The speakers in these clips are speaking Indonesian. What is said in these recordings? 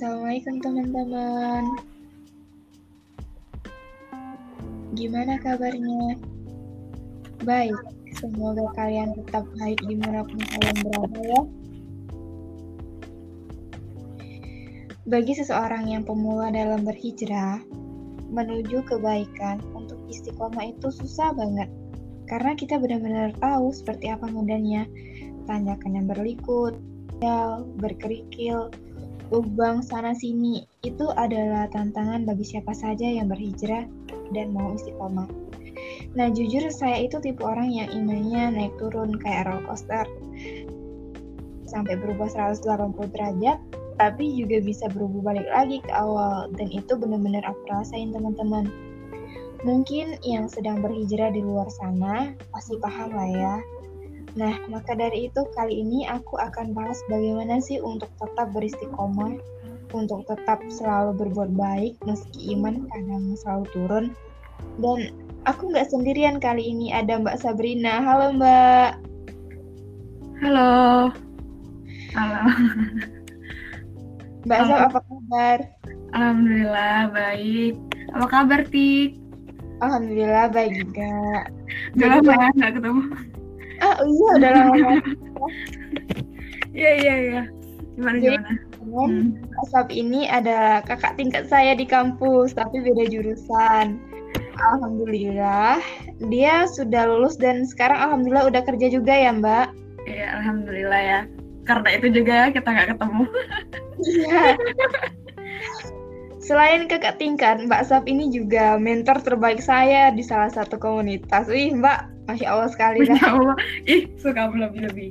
Assalamualaikum teman-teman. Gimana kabarnya? Baik, semoga kalian tetap baik di mana pun kalian berada ya. Bagi seseorang yang pemula dalam berhijrah, menuju kebaikan untuk istiqomah itu susah banget. Karena kita benar-benar tahu seperti apa medannya. Tanjakan yang berliku, berkerikil, lubang sana sini itu adalah tantangan bagi siapa saja yang berhijrah dan mau istiqomah. Nah, jujur saya itu tipe orang yang imannya naik turun kayak roller coaster. Sampai berubah 180 derajat, tapi juga bisa berubah balik lagi ke awal dan itu benar-benar aku rasain teman-teman. Mungkin yang sedang berhijrah di luar sana pasti paham lah ya Nah, maka dari itu kali ini aku akan bahas bagaimana sih untuk tetap beristiqomah, untuk tetap selalu berbuat baik meski iman kadang selalu turun. Dan aku nggak sendirian kali ini, ada Mbak Sabrina. Halo Mbak. Halo. Halo. Mbak Sab, apa kabar? Alhamdulillah baik. Apa kabar, Tik? Alhamdulillah baik juga. Udah lama ya nggak ketemu. Ah iya udah lama. Iya iya iya. Gimana Jadi, gimana? Hmm. Asap ini adalah kakak tingkat saya di kampus, tapi beda jurusan. Alhamdulillah, dia sudah lulus dan sekarang alhamdulillah udah kerja juga ya Mbak. Iya alhamdulillah ya. Karena itu juga kita nggak ketemu. Iya. Selain kakak tingkat, Mbak Sap ini juga mentor terbaik saya di salah satu komunitas. Wih Mbak, Masya Allah sekali Masya Allah. Ih, suka lebih-lebih.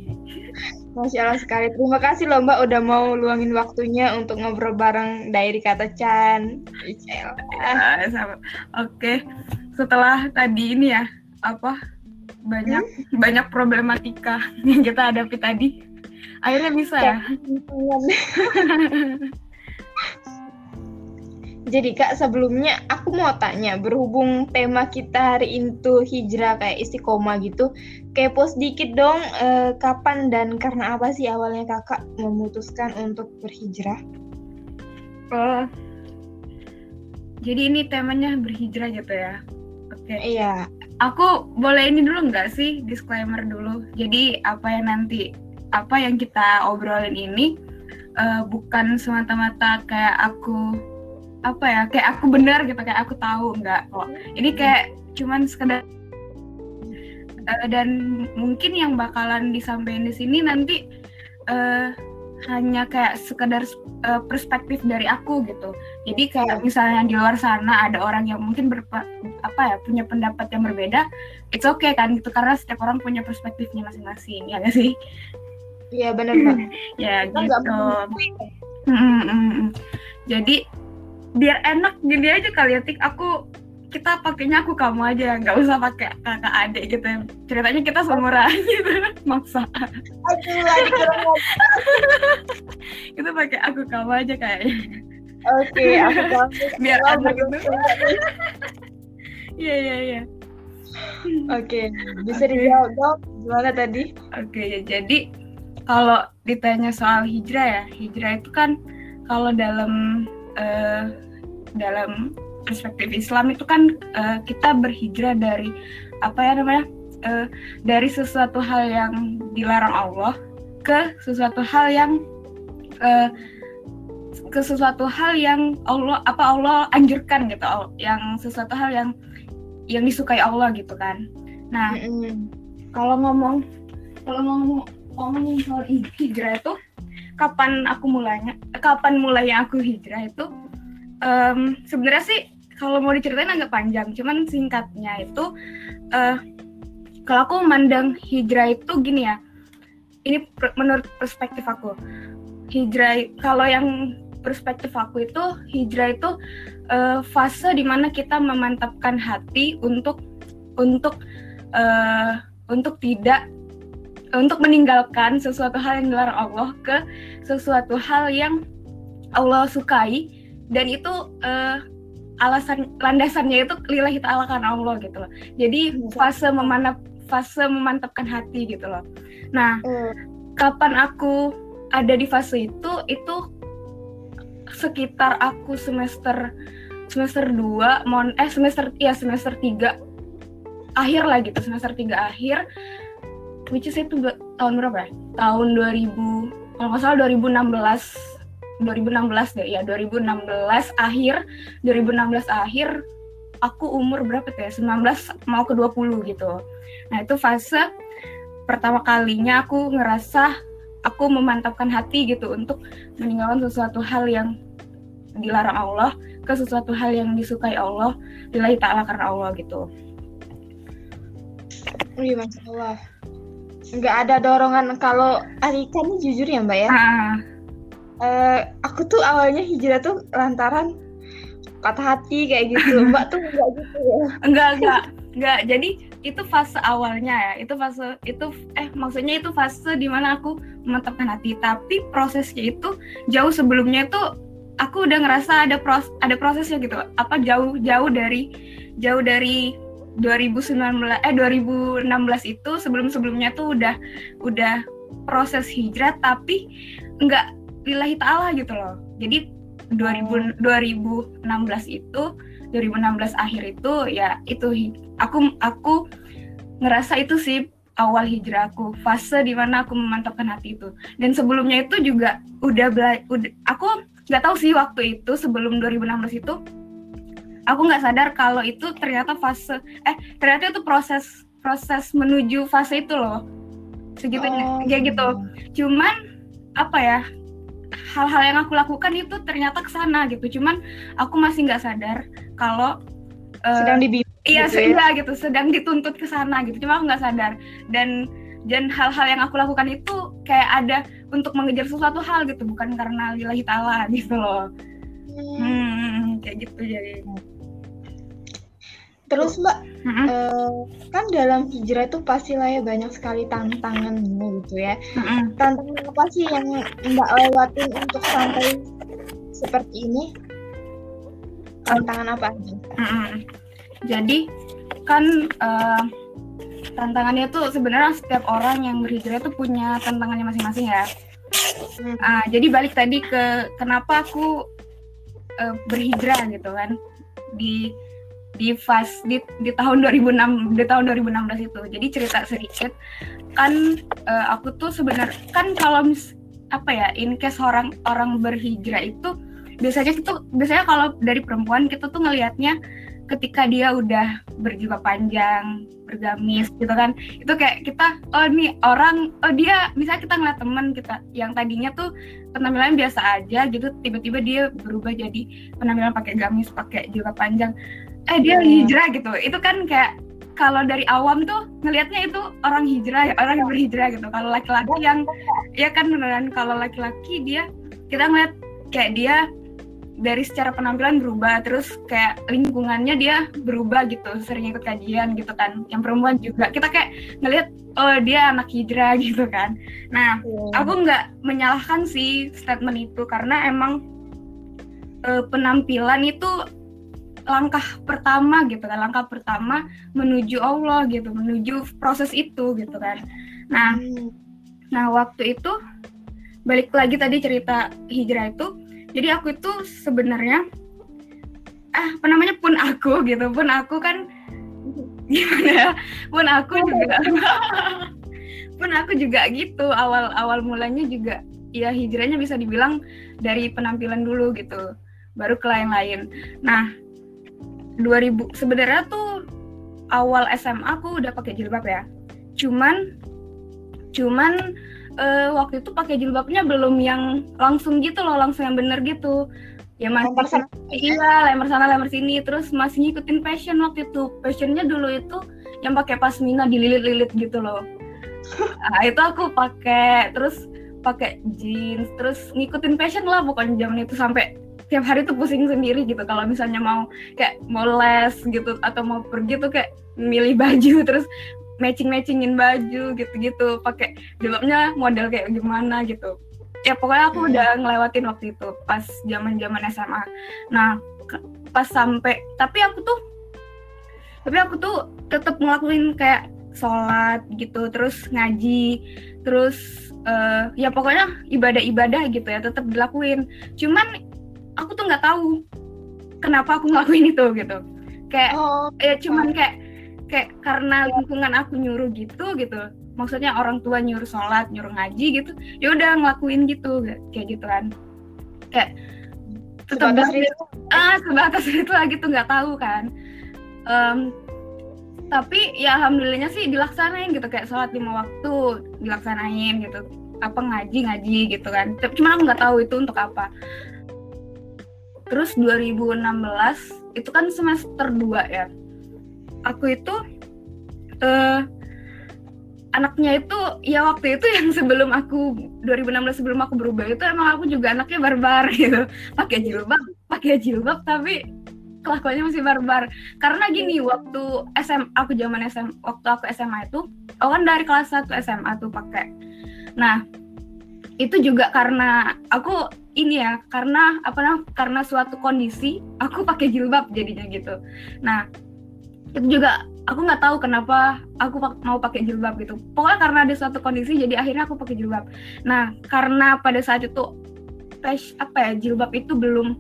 Masya Allah sekali. Terima kasih loh Mbak udah mau luangin waktunya untuk ngobrol bareng Diary Kata Chan. Ya, Oke, setelah tadi ini ya, apa banyak hmm? banyak problematika yang kita hadapi tadi, akhirnya bisa ya. Jadi Kak, sebelumnya aku mau tanya, berhubung tema kita hari itu hijrah kayak istiqomah gitu, kepo sedikit dong, eh, kapan dan karena apa sih awalnya Kakak memutuskan untuk berhijrah? Oh, jadi ini temanya berhijrah gitu ya? Oke. Okay. Iya. Aku boleh ini dulu nggak sih disclaimer dulu? Jadi apa yang nanti apa yang kita obrolin ini uh, bukan semata-mata kayak aku apa ya kayak aku benar gitu kayak aku tahu nggak kok ini kayak cuman sekedar uh, dan mungkin yang bakalan disampaikan di sini nanti uh, hanya kayak sekedar uh, perspektif dari aku gitu jadi kayak misalnya di luar sana ada orang yang mungkin berpa, apa ya punya pendapat yang berbeda it's okay kan gitu karena setiap orang punya perspektifnya masing-masing ya gak sih Iya benar banget. ya gitu. Mm -hmm. Jadi biar enak gini aja kali ya tik. Aku kita pakainya aku kamu aja. Nggak usah pakai kakak adik gitu. Ceritanya kita seumuran gitu. Maksa. Kita pakai aku kamu aja kayaknya. Oke okay, aku kamu biar enak gitu. iya iya iya. Oke bisa dijawab dong. Gimana tadi? Oke okay, jadi kalau ditanya soal hijrah ya hijrah itu kan kalau dalam uh, dalam perspektif Islam itu kan uh, kita berhijrah dari apa ya namanya uh, dari sesuatu hal yang dilarang Allah ke sesuatu hal yang uh, ke sesuatu hal yang Allah apa Allah anjurkan gitu yang sesuatu hal yang yang disukai Allah gitu kan nah mm -hmm. kalau ngomong kalau ngomong ngomong soal hijrah itu kapan aku mulainya kapan mulainya aku hijrah itu um, sebenarnya sih kalau mau diceritain agak panjang, cuman singkatnya itu uh, kalau aku memandang hijrah itu gini ya. Ini menurut perspektif aku. Hijrah kalau yang perspektif aku itu hijrah itu uh, fase di mana kita memantapkan hati untuk untuk uh, untuk tidak untuk meninggalkan sesuatu hal yang dilarang Allah ke sesuatu hal yang Allah sukai dan itu uh, alasan landasannya itu lillahi ta'ala kan Allah gitu loh. Jadi fase memantap fase memantapkan hati gitu loh. Nah, mm. kapan aku ada di fase itu itu sekitar aku semester semester 2 mon eh semester ya semester 3 akhir lah gitu semester 3 akhir which is itu tahun berapa ya? Tahun 2000 kalau nggak salah 2016 2016 deh ya 2016 akhir 2016 akhir aku umur berapa tuh ya? 19 mau ke 20 gitu. Nah itu fase pertama kalinya aku ngerasa aku memantapkan hati gitu untuk meninggalkan sesuatu hal yang dilarang Allah ke sesuatu hal yang disukai Allah lillahi ta'ala karena Allah gitu. Wih, Masya Allah nggak ada dorongan kalau Alika ini jujur ya mbak ya. Ah. uh, aku tuh awalnya hijrah tuh lantaran patah hati kayak gitu. Mbak tuh enggak gitu ya. Enggak enggak enggak jadi itu fase awalnya ya. Itu fase itu eh maksudnya itu fase di mana aku memantapkan hati. Tapi prosesnya itu jauh sebelumnya itu aku udah ngerasa ada pros ada prosesnya gitu. Apa jauh jauh dari jauh dari 2019 eh 2016 itu sebelum-sebelumnya tuh udah udah proses hijrah tapi enggak lillahi ta'ala gitu loh. Jadi 2000 2016 itu 2016 akhir itu ya itu aku aku ngerasa itu sih awal hijrah aku fase di mana aku memantapkan hati itu dan sebelumnya itu juga udah bela udah aku nggak tahu sih waktu itu sebelum 2016 itu aku nggak sadar kalau itu ternyata fase eh ternyata itu proses proses menuju fase itu loh. Segitunya oh. kayak gitu. Cuman apa ya hal-hal yang aku lakukan itu ternyata ke sana gitu. Cuman aku masih nggak sadar kalau uh, sedang dibimbing iya gitu ya? gitu sedang dituntut ke sana gitu. Cuma aku nggak sadar. Dan dan hal-hal yang aku lakukan itu kayak ada untuk mengejar sesuatu hal gitu. Bukan karena lillahi ta'ala gitu loh. Hmm. Hmm, kayak gitu jadi Terus Mbak, mm-hmm. uh, kan dalam hijrah itu pasti lah ya banyak sekali tantangan gitu ya. Mm-hmm. Tantangan apa sih yang Mbak lewatin untuk sampai seperti ini? Tantangan apa aja? Mm-hmm. Jadi kan uh, tantangannya tuh sebenarnya setiap orang yang berhijrah itu punya tantangannya masing-masing ya. Mm. Uh, jadi balik tadi ke kenapa aku uh, berhijrah gitu kan di di fast di, di tahun 2006 di tahun 2016 itu. Jadi cerita sedikit. Kan uh, aku tuh sebenarnya kan kalau mis, apa ya in case orang orang berhijrah itu biasanya itu biasanya kalau dari perempuan kita tuh ngelihatnya ketika dia udah berjubah panjang bergamis gitu kan. Itu kayak kita oh nih orang oh dia misalnya kita ngeliat temen kita yang tadinya tuh penampilan biasa aja gitu tiba-tiba dia berubah jadi penampilan pakai gamis pakai jubah panjang eh dia yeah. hijrah gitu. Itu kan kayak kalau dari awam tuh ngelihatnya itu orang hijrah orang yang berhijrah gitu. Kalau laki-laki yang ya kan beneran kalau laki-laki dia kita ngeliat kayak dia dari secara penampilan berubah terus kayak lingkungannya dia berubah gitu sering ikut kajian gitu kan. Yang perempuan juga. Kita kayak ngelihat oh dia anak hijrah gitu kan. Nah yeah. aku nggak menyalahkan sih statement itu karena emang uh, penampilan itu langkah pertama gitu kan langkah pertama menuju Allah gitu menuju proses itu gitu kan. Nah hmm. nah waktu itu balik lagi tadi cerita hijrah itu jadi aku itu sebenarnya ah apa namanya pun aku gitu pun aku kan gimana ya pun aku juga pun aku juga gitu awal awal mulanya juga ya hijrahnya bisa dibilang dari penampilan dulu gitu baru ke lain-lain. Nah 2000 sebenarnya tuh awal SMA aku udah pakai jilbab ya. Cuman cuman uh, waktu itu pakai jilbabnya belum yang langsung gitu loh, langsung yang bener gitu. Ya masih lempar sana, iya, lempar sana lempar sini terus masih ngikutin fashion waktu itu. Fashionnya dulu itu yang pakai pasmina dililit-lilit gitu loh. Nah, itu aku pakai terus pakai jeans terus ngikutin fashion lah bukan zaman itu sampai tiap hari tuh pusing sendiri gitu. Kalau misalnya mau kayak mau les gitu atau mau pergi tuh kayak milih baju terus matching matchingin baju gitu-gitu. Pakai jilbabnya model kayak gimana gitu. Ya pokoknya aku hmm. udah ngelewatin waktu itu pas zaman zaman SMA nah pas sampai tapi aku tuh tapi aku tuh tetap ngelakuin kayak sholat gitu terus ngaji terus uh, ya pokoknya ibadah-ibadah gitu ya tetap dilakuin. Cuman nggak tahu kenapa aku ngelakuin itu gitu. Kayak Oh, ya cuman kayak kayak karena lingkungan aku nyuruh gitu gitu. Maksudnya orang tua nyuruh sholat nyuruh ngaji gitu ya udah ngelakuin gitu kayak gitu kan. Kayak tetap sebatas itu. ah sebatas itu lagi tuh nggak tahu kan. Em, tapi ya alhamdulillahnya sih dilaksanain gitu kayak sholat lima waktu dilaksanain gitu. Apa ngaji ngaji gitu kan. Cuman aku nggak tahu itu untuk apa terus 2016 itu kan semester 2 ya. Aku itu eh anaknya itu ya waktu itu yang sebelum aku 2016 sebelum aku berubah itu emang aku juga anaknya barbar gitu. Pakai jilbab pakai jilbab tapi kelakuannya masih barbar. Karena gini waktu SM aku zaman SM waktu aku SMA itu aku kan dari kelas 1 SMA tuh pakai. Nah itu juga karena aku ini ya karena apa namanya karena suatu kondisi aku pakai jilbab jadinya gitu. Nah itu juga aku nggak tahu kenapa aku mau pakai jilbab gitu. Pokoknya karena ada suatu kondisi jadi akhirnya aku pakai jilbab. Nah karena pada saat itu apa ya jilbab itu belum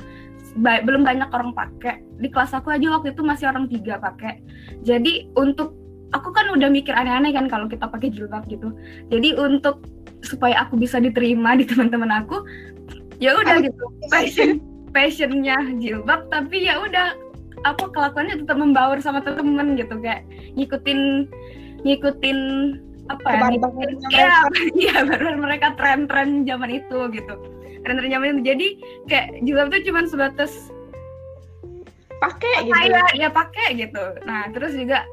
ba- belum banyak orang pakai. Di kelas aku aja waktu itu masih orang tiga pakai. Jadi untuk aku kan udah mikir aneh-aneh kan kalau kita pakai jilbab gitu. Jadi untuk supaya aku bisa diterima di teman-teman aku ya udah gitu. Passion passionnya jilbab tapi ya udah apa kelakuannya tetap membaur sama temen gitu kayak ngikutin ngikutin apa ya ngikutin- ya iya baru mereka tren-tren zaman itu gitu. Tren-tren zaman itu. Jadi kayak jilbab tuh cuman sebatas pakai gitu. saya ya pakai gitu. Nah terus juga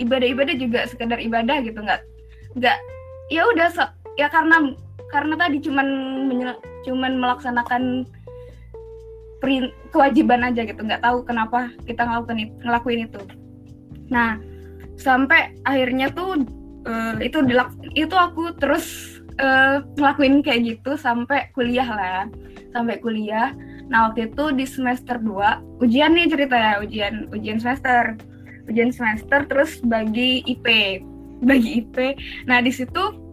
ibadah-ibadah juga sekedar ibadah gitu. Nggak nggak ya udah se- ya karena karena tadi cuman cuman melaksanakan kewajiban aja gitu. Nggak tahu kenapa kita ngelakuin itu, ngelakuin itu. Nah sampai akhirnya tuh eh, itu dilak- itu aku terus eh, ngelakuin kayak gitu sampai kuliah lah. Sampai kuliah. Nah waktu itu di semester 2 ujian nih cerita ya ujian ujian semester. Ujian semester terus bagi IP bagi IP. Nah di situ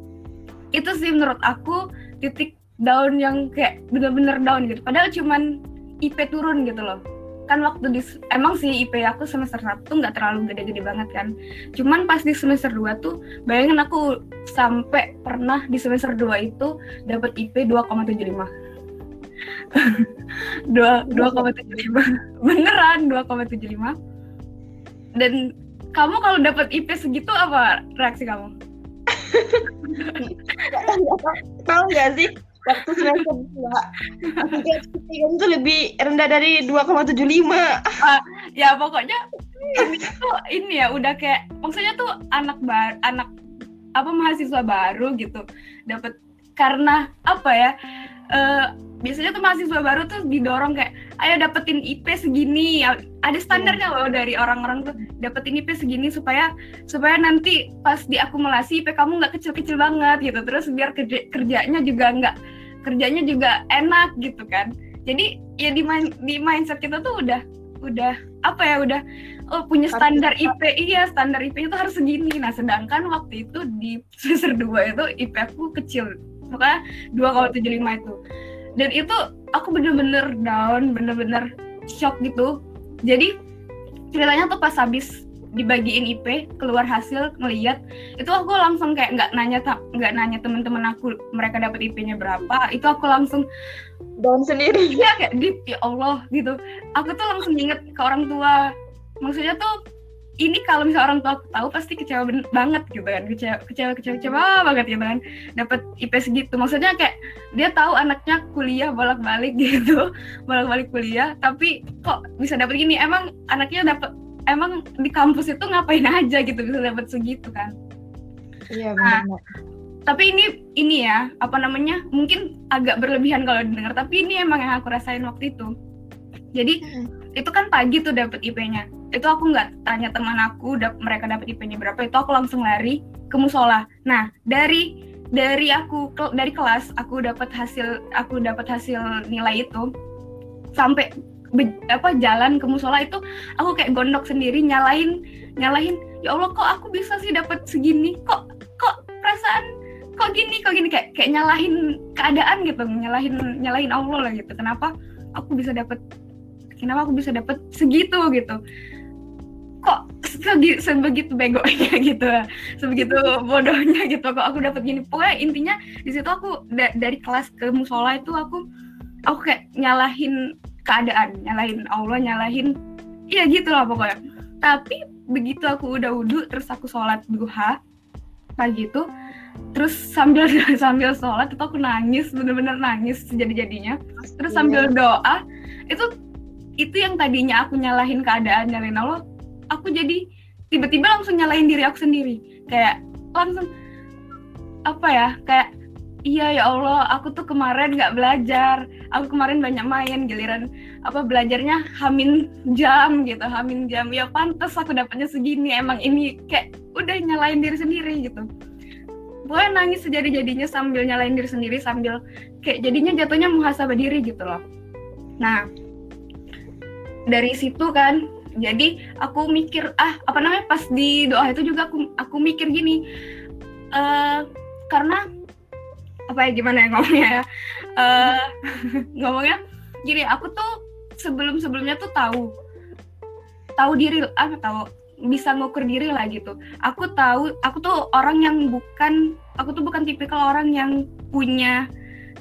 itu sih menurut aku titik down yang kayak bener-bener down gitu. Padahal cuman IP turun gitu loh. Kan waktu di emang sih IP aku semester 1 nggak terlalu gede-gede banget kan. Cuman pas di semester 2 tuh bayangin aku sampai pernah di semester 2 itu dapat IP 2,75 dua dua koma tujuh lima beneran dua koma tujuh lima dan kamu kalau dapat IP segitu apa reaksi kamu? Tahu nggak sih? Waktu semester dua. Kamu tuh lebih rendah dari 2,75 Ya pokoknya ini tuh ini ya udah kayak maksudnya tuh anak bar anak apa mahasiswa baru gitu. Dapat karena apa ya eh, biasanya tuh mahasiswa baru tuh didorong kayak ayo dapetin IP segini. Ada standarnya loh dari orang-orang tuh dapetin IP segini supaya supaya nanti pas diakumulasi IP kamu nggak kecil-kecil banget gitu. Terus biar kerja, kerjanya juga nggak kerjanya juga enak gitu kan. Jadi ya di main- di mindset kita tuh udah udah apa ya udah oh punya standar IP iya standar IP itu harus segini. Nah sedangkan waktu itu di semester 2 itu IP aku kecil. Makanya 2,75 itu dan itu aku bener-bener down bener-bener shock gitu. Jadi ceritanya tuh pas habis dibagiin IP keluar hasil ngeliat itu aku langsung kayak nggak nanya nggak nanya teman-teman aku mereka dapat IP-nya berapa itu aku langsung down sendiri. Iya kayak deep ya Allah gitu. Aku tuh langsung inget ke orang tua. Maksudnya tuh ini kalau misalnya orang tua aku tahu pasti kecewa banget gitu kan. Kecewa kecewa kecewa kecewa banget gitu kan dapat IP segitu. Maksudnya kayak dia tahu anaknya kuliah bolak-balik gitu bolak-balik kuliah. Tapi kok bisa dapat gini? Emang anaknya dapat emang di kampus itu ngapain aja gitu bisa dapat segitu kan? Iya Nah, benar tapi ini ini ya apa namanya mungkin agak berlebihan kalau didengar tapi ini emang yang aku rasain waktu itu. Jadi itu kan pagi tuh dapat IP-nya itu aku nggak tanya teman aku dap- mereka dapat IP-nya berapa itu aku langsung lari ke musola. Nah dari dari aku ke- dari kelas aku dapat hasil aku dapat hasil nilai itu sampai be- apa jalan ke musola itu aku kayak gondok sendiri nyalain nyalain ya Allah kok aku bisa sih dapat segini? Kok kok perasaan kok gini kok gini? Kayak kayak nyalahin keadaan gitu nyalahin nyalahin Allah lah gitu. Kenapa aku bisa dapat kenapa aku bisa dapat segitu? gitu kok segi, sebegitu begonya gitu sebegitu bodohnya gitu kok aku dapat gini. Pokoknya intinya di situ aku da dari kelas ke musola itu aku aku kayak nyalahin keadaan nyalahin Allah nyalahin iya gitu lah pokoknya. Tapi begitu aku udah wudhu terus aku sholat duha pagi itu terus sambil sambil sholat itu aku nangis bener-bener nangis jadi jadinya terus sambil doa itu itu yang tadinya aku nyalahin keadaan nyalahin Allah aku jadi tiba-tiba langsung nyalahin diri aku sendiri. Kayak langsung apa ya kayak iya ya Allah aku tuh kemarin nggak belajar. Aku kemarin banyak main giliran apa belajarnya hamin jam gitu hamin jam. Ya pantas aku dapatnya segini emang ini kayak udah nyalain diri sendiri gitu. Gue nangis sejadi-jadinya sambil nyalain diri sendiri sambil kayak jadinya jatuhnya muhasabah diri gitu loh. Nah dari situ kan jadi aku mikir ah apa namanya pas di doa itu juga aku aku mikir gini uh, karena apa ya gimana ya ngomongnya ya uh, ngomongnya gini aku tuh sebelum sebelumnya tuh tahu tahu diri apa tahu bisa ngukur diri lah gitu. Aku tahu aku tuh orang yang bukan aku tuh bukan tipikal orang yang punya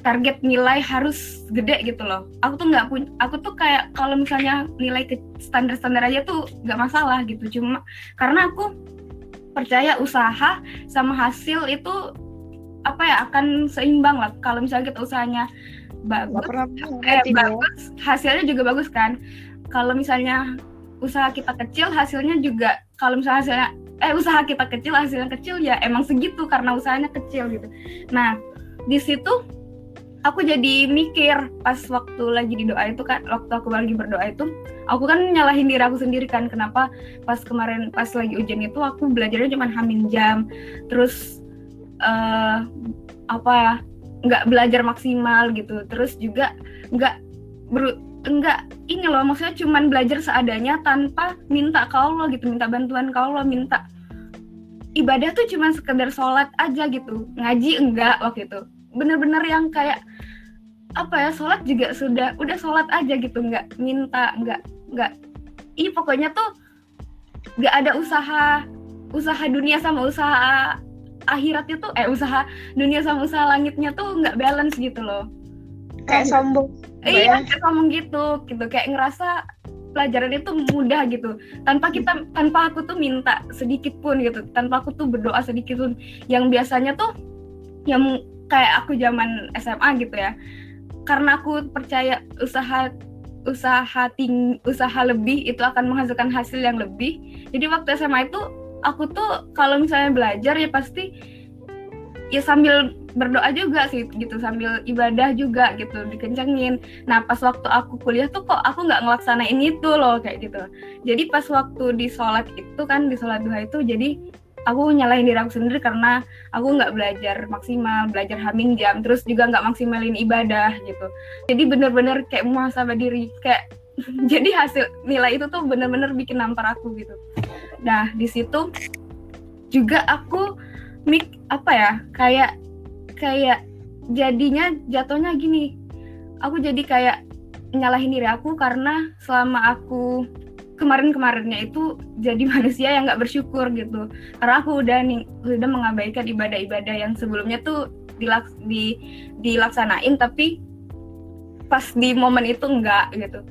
target nilai harus gede gitu loh. Aku tuh nggak punya, aku tuh kayak kalau misalnya nilai ke standar-standar aja tuh nggak masalah gitu. Cuma karena aku percaya usaha sama hasil itu apa ya akan seimbang lah. Kalau misalnya kita usahanya bagus, eh, bagus, hasilnya juga bagus kan. Kalau misalnya usaha kita kecil, hasilnya juga kalau misalnya hasilnya eh usaha kita kecil, hasilnya kecil ya emang segitu karena usahanya kecil gitu. Nah di situ aku jadi mikir pas waktu lagi di doa itu kan waktu aku lagi berdoa itu aku kan nyalahin diri aku sendiri kan. Kenapa pas kemarin pas lagi ujian itu aku belajarnya cuma hamin jam. Terus uh, apa ya nggak belajar maksimal gitu. Terus juga nggak ber enggak ini loh maksudnya cuma belajar seadanya tanpa minta ke Allah gitu minta bantuan ke Allah minta ibadah tuh cuma sekedar sholat aja gitu. Ngaji enggak waktu itu. Bener-bener yang kayak apa ya sholat juga sudah udah sholat aja gitu nggak minta nggak nggak. Ih pokoknya tuh nggak ada usaha usaha dunia sama usaha akhiratnya tuh eh usaha dunia sama usaha langitnya tuh nggak balance gitu loh. Kayak sombong. iya kayak sombong gitu gitu. Kayak ngerasa pelajaran itu mudah gitu. Tanpa kita tanpa aku tuh minta sedikit pun gitu. Tanpa aku tuh berdoa sedikit pun. Yang biasanya tuh yang kayak aku zaman SMA gitu ya karena aku percaya usaha usaha ting usaha lebih itu akan menghasilkan hasil yang lebih. Jadi waktu SMA itu aku tuh kalau misalnya belajar ya pasti ya sambil berdoa juga sih gitu sambil ibadah juga gitu dikencengin. Nah pas waktu aku kuliah tuh kok aku nggak ngelaksanain itu loh kayak gitu. Jadi pas waktu di sholat itu kan di sholat duha itu jadi aku nyalahin diri aku sendiri karena aku nggak belajar maksimal belajar hamil jam terus juga nggak maksimalin ibadah gitu. Jadi bener-bener kayak muhasabah diri kayak jadi hasil nilai itu tuh bener-bener bikin nampar aku gitu. Nah di situ juga aku mik apa ya kayak kayak jadinya jatuhnya gini. Aku jadi kayak nyalahin diri aku karena selama aku kemarin-kemarinnya itu jadi manusia yang nggak bersyukur gitu. Karena aku udah nih udah mengabaikan ibadah-ibadah yang sebelumnya tuh dilaks di dilaksanain tapi pas di momen itu enggak gitu.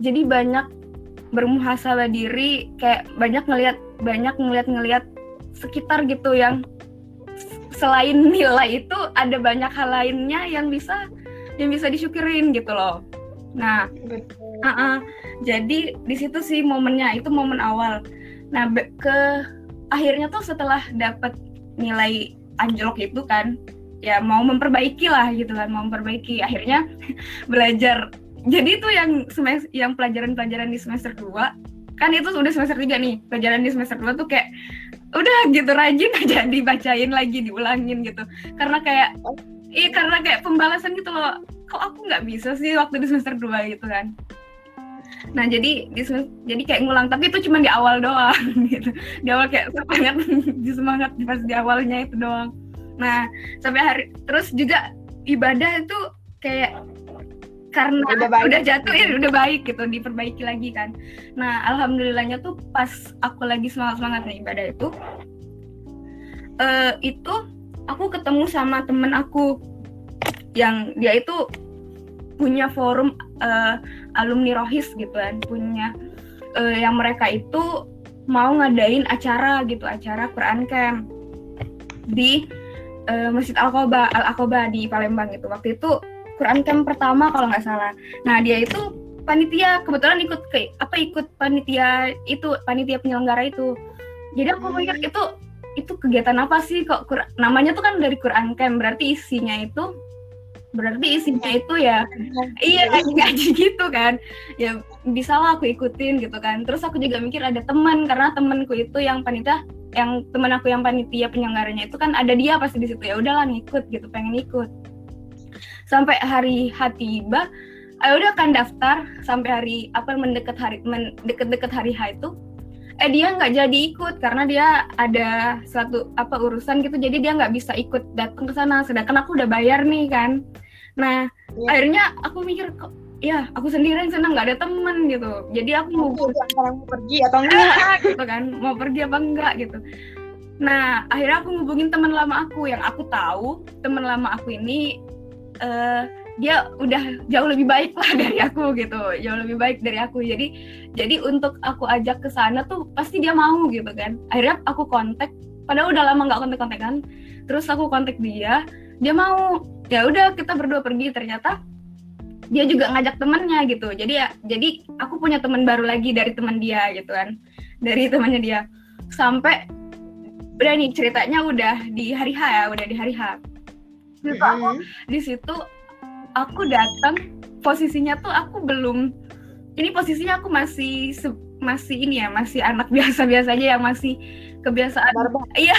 Jadi banyak bermuhasabah diri kayak banyak ngelihat banyak ngelihat-ngelihat sekitar gitu yang selain nilai itu ada banyak hal lainnya yang bisa yang bisa disyukurin gitu loh. Nah Uh -uh. Jadi di situ sih momennya itu momen awal. Nah ke akhirnya tuh setelah dapat nilai anjlok itu kan ya mau memperbaiki lah gitu kan mau memperbaiki. Akhirnya belajar. Jadi itu yang yang pelajaran-pelajaran di semester 2 kan itu udah semester 3 nih pelajaran di semester 2 tuh kayak udah gitu rajin aja dibacain lagi diulangin gitu. Karena kayak iya karena kayak pembalasan gitu loh. Kok aku nggak bisa sih waktu di semester 2 gitu kan Nah jadi di, jadi kayak ngulang tapi itu cuma di awal doang gitu. Di awal kayak semangat di semangat pas di awalnya itu doang. Nah sampai hari terus juga ibadah itu kayak karena udah, baik. udah jatuh ya udah baik gitu diperbaiki lagi kan nah alhamdulillahnya tuh pas aku lagi semangat semangatnya ibadah itu uh, itu aku ketemu sama temen aku yang dia itu punya forum uh, alumni rohis gitu kan punya uh, yang mereka itu mau ngadain acara gitu acara Quran Camp di uh, Masjid Al Qoba Al Aqoba di Palembang gitu waktu itu Quran Camp pertama kalau nggak salah. Nah dia itu panitia kebetulan ikut ke apa ikut panitia itu panitia penyelenggara itu. Jadi aku mikir hmm. itu itu kegiatan apa sih kok namanya tuh kan dari Quran Camp berarti isinya itu berarti isinya itu ya iya ngaji gitu kan. Ya bisa lah aku ikutin gitu kan. Terus aku juga mikir ada teman karena temanku itu yang panitia yang teman aku yang panitia penyelenggaranya itu kan ada dia pasti di situ. Ya udahlah ngikut gitu pengen ikut. Sampai hari H tiba ayo udah kan daftar sampai hari apa mendekat hari mendekat-dekat hari H itu eh dia nggak jadi ikut karena dia ada suatu apa urusan gitu. Jadi dia nggak bisa ikut datang ke sana. Sedangkan aku udah bayar nih kan. Nah ya. akhirnya aku mikir kok ya aku sendiri yang senang nggak ada temen gitu. Jadi aku mau orang mau pergi atau enggak? Gitu kan mau pergi apa enggak gitu. Nah akhirnya aku ngubungin teman lama aku. Yang aku tahu teman lama aku ini uh, dia udah jauh lebih baik lah dari aku gitu jauh lebih baik dari aku. Jadi jadi untuk aku ajak ke sana tuh pasti dia mau gitu kan. Akhirnya aku kontak padahal udah lama nggak kontak kontak kan terus aku kontak dia dia mau. Ya udah kita berdua pergi. Ternyata dia juga ngajak temannya gitu. Jadi ya jadi aku punya teman baru lagi dari teman dia gitu kan. Dari temannya dia. Sampai udah nih ceritanya udah di hari H ya udah di hari H. Mm aku di situ aku datang posisinya tuh aku belum ini posisinya aku masih masih ini ya masih anak biasa-biasa aja yang masih kebiasaan iya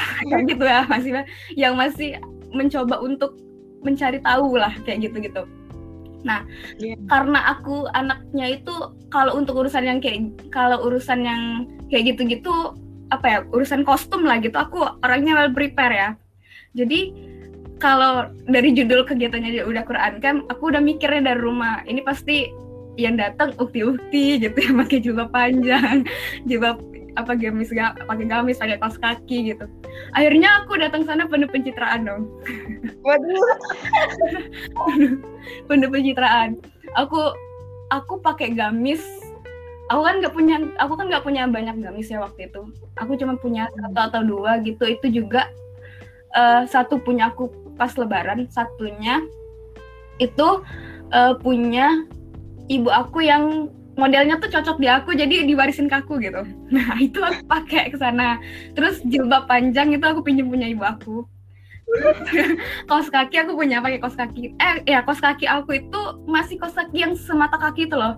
gitu ya masih yang masih mencoba untuk mencari tahu lah kayak gitu gitu nah yeah. karena aku anaknya itu kalau untuk urusan yang kayak kalau urusan yang kayak gitu-gitu apa ya urusan kostum lah gitu aku orangnya well prepare ya. Jadi kalau dari judul kegiatannya udah Quran kan aku udah mikirnya dari rumah. Ini pasti yang datang ukti-ukti gitu ya pakai jilbab panjang jilbab apa gamis gak pakai gamis pakai kaos kaki gitu. Akhirnya aku datang sana penuh pencitraan dong. Waduh. Penuh pencitraan. Aku aku pakai gamis. Aku kan nggak punya aku kan nggak punya banyak gamis ya waktu itu. Aku cuma punya satu atau dua gitu. Itu juga uh, satu punya aku pas lebaran satunya itu uh, punya ibu aku yang modelnya tuh cocok di aku jadi diwarisin ke aku gitu. Nah itu aku pakai ke sana. Terus jilbab panjang itu aku pinjam punya ibu aku. Kaos kaki aku punya pakai kaos kaki. Eh ya kaos kaki aku itu masih kaos kaki yang semata kaki itu loh.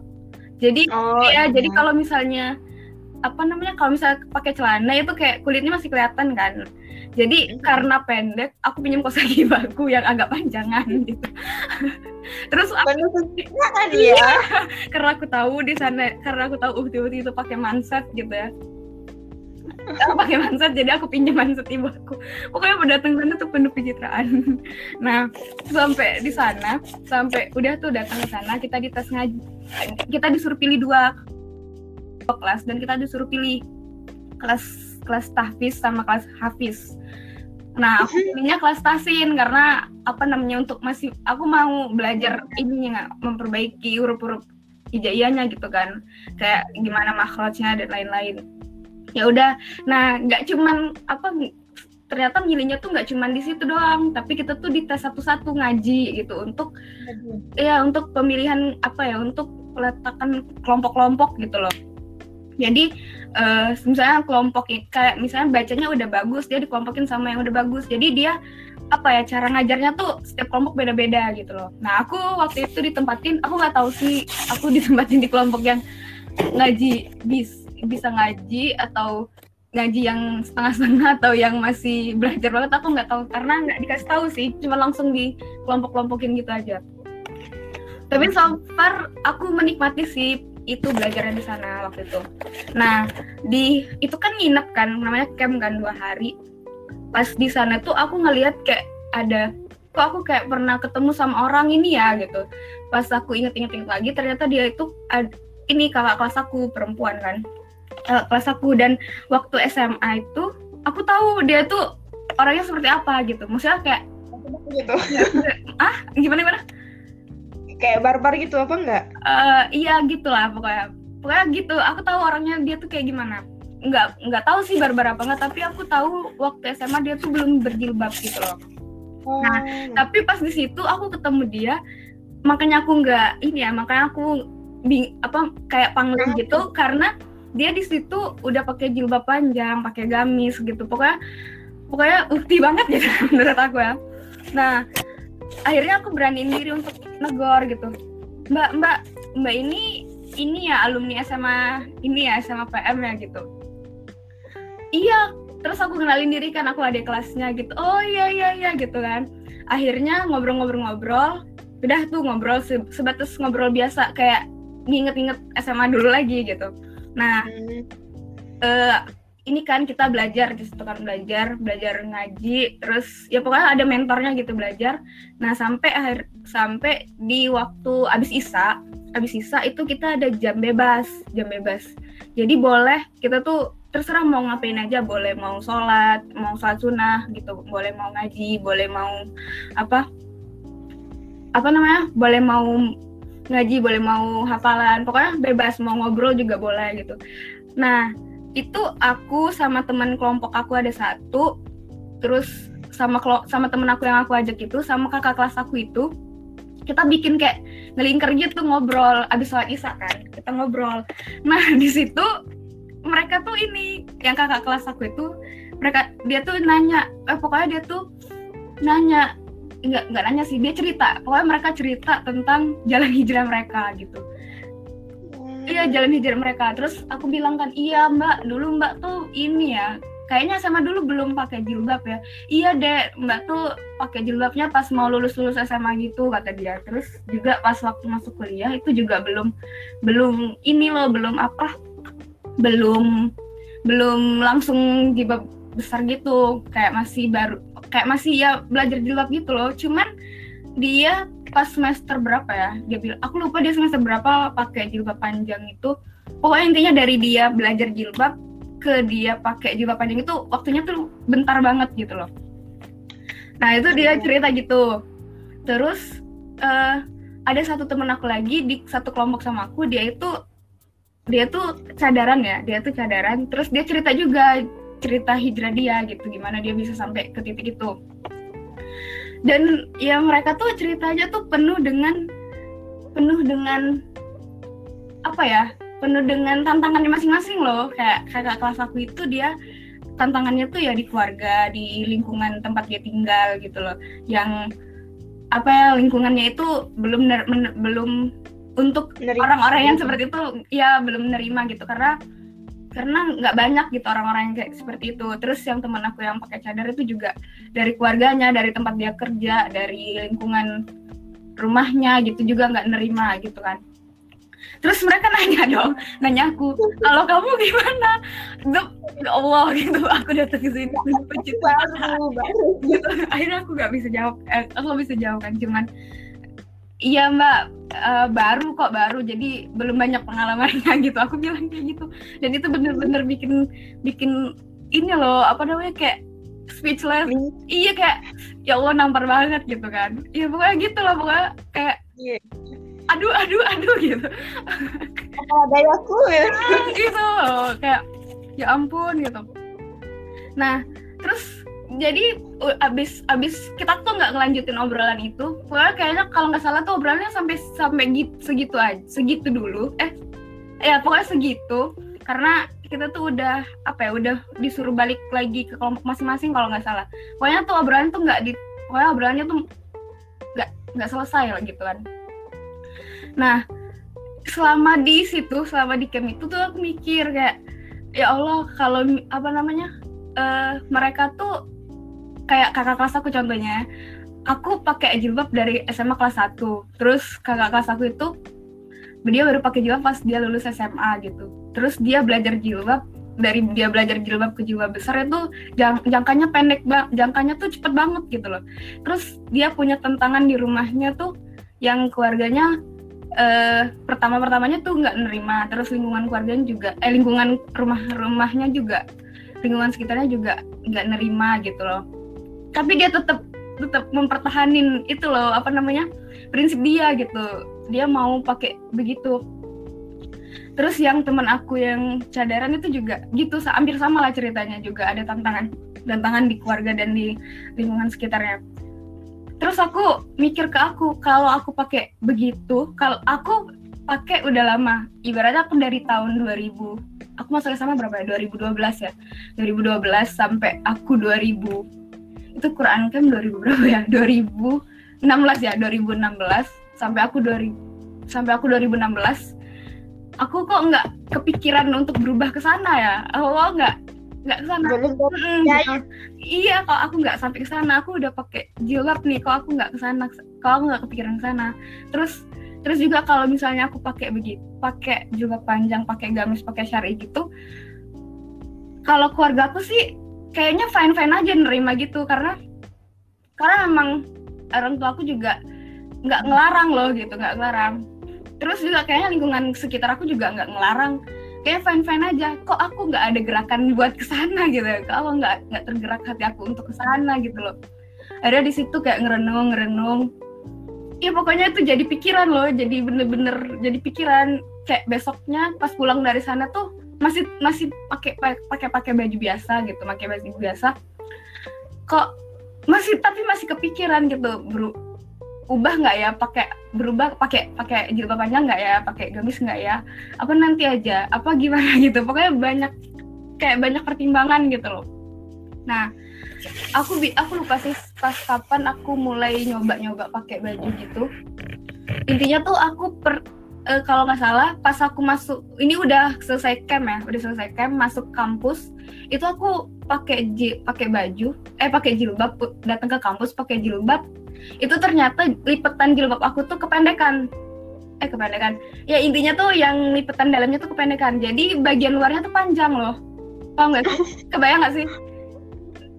Jadi oh, ya iya. jadi kalau misalnya apa namanya kalau misalnya pakai celana itu kayak kulitnya masih kelihatan kan jadi karena pendek, aku pinjam kos kaki baku yang agak panjangan gitu. Terus aku kan ya. karena aku tahu di sana, karena aku tahu ukti-ukti itu pakai manset gitu ya. Aku pakai manset, jadi aku pinjam manset ibu aku. Pokoknya pada datang sana tuh penuh pencitraan. Nah, sampai di sana, sampai udah tuh datang ke sana, kita dites ngaji. Kita disuruh pilih dua kelas dan kita disuruh pilih kelas kelas tahfiz sama kelas hafiz Nah, aku pilihnya kelas tasin karena apa namanya untuk masih aku mau belajar ini nggak memperbaiki huruf-huruf hijaiyahnya gitu kan. Kayak gimana makhrajnya dan lain-lain. Ya udah. Nah, nggak cuman apa ternyata milihnya tuh nggak cuman di situ doang, tapi kita tuh di tes satu-satu ngaji gitu untuk ya untuk pemilihan apa ya untuk peletakan kelompok-kelompok gitu loh. Jadi uh, misalnya kelompok kayak misalnya bacanya udah bagus dia dikelompokin sama yang udah bagus. Jadi dia apa ya cara ngajarnya tuh setiap kelompok beda-beda gitu loh. Nah aku waktu itu ditempatin aku nggak tahu sih aku ditempatin di kelompok yang ngaji bis bisa ngaji atau ngaji yang setengah-setengah atau yang masih belajar banget aku nggak tahu. Karena nggak dikasih tahu sih cuma langsung di kelompok-kelompokin gitu aja. Tapi so far aku menikmati sih itu belajarnya di sana waktu itu. Nah, di itu kan nginep kan, namanya camp kan dua hari. Pas di sana tuh aku ngeliat kayak ada kok aku kayak pernah ketemu sama orang ini ya gitu. Pas aku inget-inget lagi ternyata dia itu ini kakak kelas aku perempuan kan. Uh, kelas aku dan waktu SMA itu aku tahu dia tuh orangnya seperti apa gitu. Maksudnya kayak gitu. Ah gimana gimana kayak barbar gitu apa enggak? Uh, iya gitulah pokoknya. Pokoknya gitu aku tahu orangnya dia tuh kayak gimana. Nggak nggak tahu sih barbar apa enggak tapi aku tahu waktu SMA dia tuh belum berjilbab gitu loh. Oh. nah tapi pas di situ aku ketemu dia makanya aku nggak ini ya makanya aku bing apa kayak pangling gitu karena dia di situ udah pakai jilbab panjang pakai gamis gitu. Pokoknya pokoknya ukti banget gitu menurut aku ya. Nah akhirnya aku beraniin diri untuk negor gitu. Mbak mbak mbak ini ini ya alumni SMA ini ya SMA PM ya gitu. Iya terus aku kenalin diri kan aku ada kelasnya gitu. Oh iya iya iya gitu kan. Akhirnya ngobrol-ngobrol-ngobrol. Udah tuh ngobrol sebatas ngobrol biasa kayak nginget-nginget SMA dulu lagi gitu. Nah hmm. uh, ini kan kita belajar di situ kan belajar belajar ngaji terus ya pokoknya ada mentornya gitu belajar. Nah sampai akhir sampai di waktu abis isa abis isa itu kita ada jam bebas jam bebas. Jadi boleh kita tuh terserah mau ngapain aja boleh mau sholat mau sholat sunnah gitu boleh mau ngaji boleh mau apa apa namanya boleh mau ngaji boleh mau hafalan pokoknya bebas mau ngobrol juga boleh gitu. Nah itu aku sama teman kelompok aku ada satu. Terus sama sama temen aku yang aku ajak itu sama kakak kelas aku itu kita bikin kayak ngelingker gitu ngobrol. Abis sholat isya kan kita ngobrol. Nah di situ mereka tuh ini yang kakak kelas aku itu mereka dia tuh nanya eh pokoknya dia tuh nanya nggak nggak nanya sih dia cerita. Pokoknya mereka cerita tentang jalan hijrah mereka gitu. Iya jalan hijrah mereka. Terus aku bilang kan iya mbak dulu mbak tuh ini ya kayaknya sama dulu belum pakai jilbab ya. Iya deh mbak tuh pakai jilbabnya pas mau lulus lulus SMA gitu kata dia. Terus juga pas waktu masuk kuliah itu juga belum belum ini loh belum apa belum belum langsung jilbab besar gitu. Kayak masih baru kayak masih ya belajar jilbab gitu loh. Cuman dia pas semester berapa ya? Dia bilang aku lupa dia semester berapa pakai jilbab panjang itu. Pokoknya intinya dari dia belajar jilbab ke dia pakai jilbab panjang itu waktunya tuh bentar banget gitu loh. Nah itu dia cerita gitu. Terus uh, ada satu temen aku lagi di satu kelompok sama aku dia itu dia tuh cadaran ya dia tuh cadaran. Terus dia cerita juga cerita hijrah dia gitu gimana dia bisa sampai ke titik itu dan ya mereka tuh ceritanya tuh penuh dengan penuh dengan apa ya penuh dengan tantangannya masing-masing loh. Kayak kakak kelas aku itu dia tantangannya tuh ya di keluarga di lingkungan tempat dia tinggal gitu loh. Yang apa ya lingkungannya itu belum belum untuk orang-orang yang seperti itu ya belum menerima gitu. Karena karena nggak banyak gitu orang-orang yang kayak seperti itu. Terus yang teman aku yang pakai cadar itu juga dari keluarganya dari tempat dia kerja dari lingkungan rumahnya gitu juga nggak nerima gitu kan. Terus mereka nanya dong nanya aku kalau kamu gimana? Duh, ya Allah gitu. Aku datang ke sini baru gitu. Akhirnya aku nggak bisa jawab eh, aku bisa jawab kan cuman iya mbak. Uh, baru kok baru. Jadi belum banyak pengalamannya gitu. Aku bilang kayak gitu. Dan itu bener-bener bikin bikin ini loh apa namanya kayak speechless. Mm. iya kayak ya Allah nampar banget gitu kan. Iya pokoknya gitu loh pokoknya kayak yeah. aduh aduh aduh gitu. Apa aku ya gitu. Kayak ya ampun gitu. Nah terus jadi abis abis kita tuh nggak ngelanjutin obrolan itu pokoknya kayaknya kalau nggak salah tuh obrolannya sampai sampai gitu, segitu aja segitu dulu. Eh ya pokoknya segitu. Karena kita tuh udah apa ya udah disuruh balik lagi ke kelompok masing-masing kalau nggak salah. Pokoknya tuh obrolan tuh nggak di pokoknya obrolannya tuh nggak nggak selesai lah gitu kan. Nah selama di situ selama di camp itu tuh aku mikir kayak ya Allah kalau apa namanya uh, mereka tuh kayak kakak kelas aku contohnya aku pakai jilbab dari SMA kelas 1 terus kakak kelas aku itu dia baru pakai jilbab pas dia lulus SMA gitu. Terus dia belajar jilbab dari dia belajar jilbab ke jilbab besar itu jang, jangkanya pendek bang jangkanya tuh cepet banget gitu loh. Terus dia punya tantangan di rumahnya tuh yang keluarganya eh, pertama pertamanya tuh nggak nerima. Terus lingkungan keluarganya juga eh lingkungan rumah rumahnya juga lingkungan sekitarnya juga nggak nerima gitu loh tapi dia tetap tetap mempertahanin itu loh apa namanya prinsip dia gitu. Dia mau pakai begitu. Terus yang teman aku yang cadaran itu juga gitu hampir sama lah ceritanya juga ada tantangan tantangan di keluarga dan di lingkungan sekitarnya. Terus aku mikir ke aku kalau aku pakai begitu kalau aku pakai udah lama ibaratnya aku dari tahun 2000 aku masuk sama berapa ya? 2012 ya? 2012 sampai aku 2000 itu Quran kan 2000 berapa ya? 2016 ya 2016 sampai aku 2000 sampai aku 2016 aku kok nggak kepikiran untuk berubah ke sana ya? Aku nggak nggak ke sana. Ya, ya. iya kok aku nggak sampai ke sana aku udah pakai jilbab nih. Kok aku nggak ke sana kok aku nggak kepikiran ke sana. Terus terus juga kalau misalnya aku pakai begitu pakai jilbab panjang pakai gamis pakai syari gitu kalau keluarga aku sih kayaknya fine fine aja nerima gitu karena karena memang orang tua aku juga nggak ngelarang loh gitu nggak ngelarang. Terus juga kayaknya lingkungan sekitar aku juga nggak ngelarang. Kayak fine fine aja kok aku nggak ada gerakan buat ke sana gitu kok aku nggak nggak tergerak hati aku untuk ke sana gitu loh? Ada di situ kayak ngerenung ngerenung. Ya pokoknya itu jadi pikiran loh jadi bener-bener jadi pikiran. Kayak besoknya pas pulang dari sana tuh masih masih pakai pakai pakai baju biasa gitu pakai baju biasa. Kok masih tapi masih kepikiran gitu bro ubah nggak ya? Pakai berubah pakai pakai jilbab panjang nggak ya? Pakai gamis nggak ya? Apa nanti aja? Apa gimana gitu? Pokoknya banyak kayak banyak pertimbangan gitu loh. Nah aku aku lupa sih pas kapan aku mulai nyoba nyoba pakai baju gitu. Intinya tuh aku per uh, kalau nggak salah pas aku masuk ini udah selesai camp ya udah selesai camp masuk kampus itu aku pakai pakai baju eh pakai jilbab datang ke kampus pakai jilbab itu ternyata lipetan jilbab aku tuh kependekan. Eh kependekan. Ya intinya tuh yang lipetan dalamnya tuh kependekan. Jadi bagian luarnya tuh panjang loh. Paham nggak sih? Kebayang nggak sih?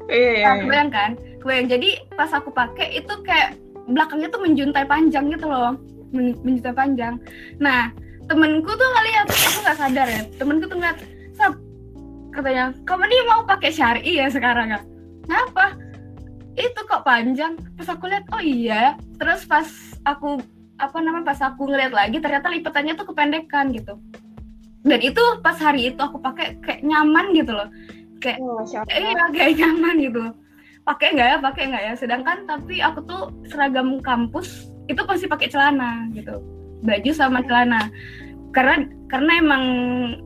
Iya, iya, nah, kebayang kan? Kebayang. Jadi pas aku pakai itu kayak belakangnya tuh menjuntai panjang gitu loh Men menjuntai panjang. Nah temenku tuh ngeliat aku nggak sadar ya temenku tuh ngeliat Sab, katanya kamu nih mau pakai syari ya sekarang ya? Kenapa? Itu kok panjang. Pas aku lihat oh iya. Terus pas aku apa namanya pas aku ngeliat lagi ternyata lipatannya tuh kependekan gitu. Dan itu pas hari itu aku pakai kayak nyaman gitu loh. Kayak oh, iya kayak nyaman gitu. Pakai nggak ya pakai nggak ya? Sedangkan tapi aku tuh seragam kampus itu pasti pakai celana gitu. Baju sama celana. Karena karena emang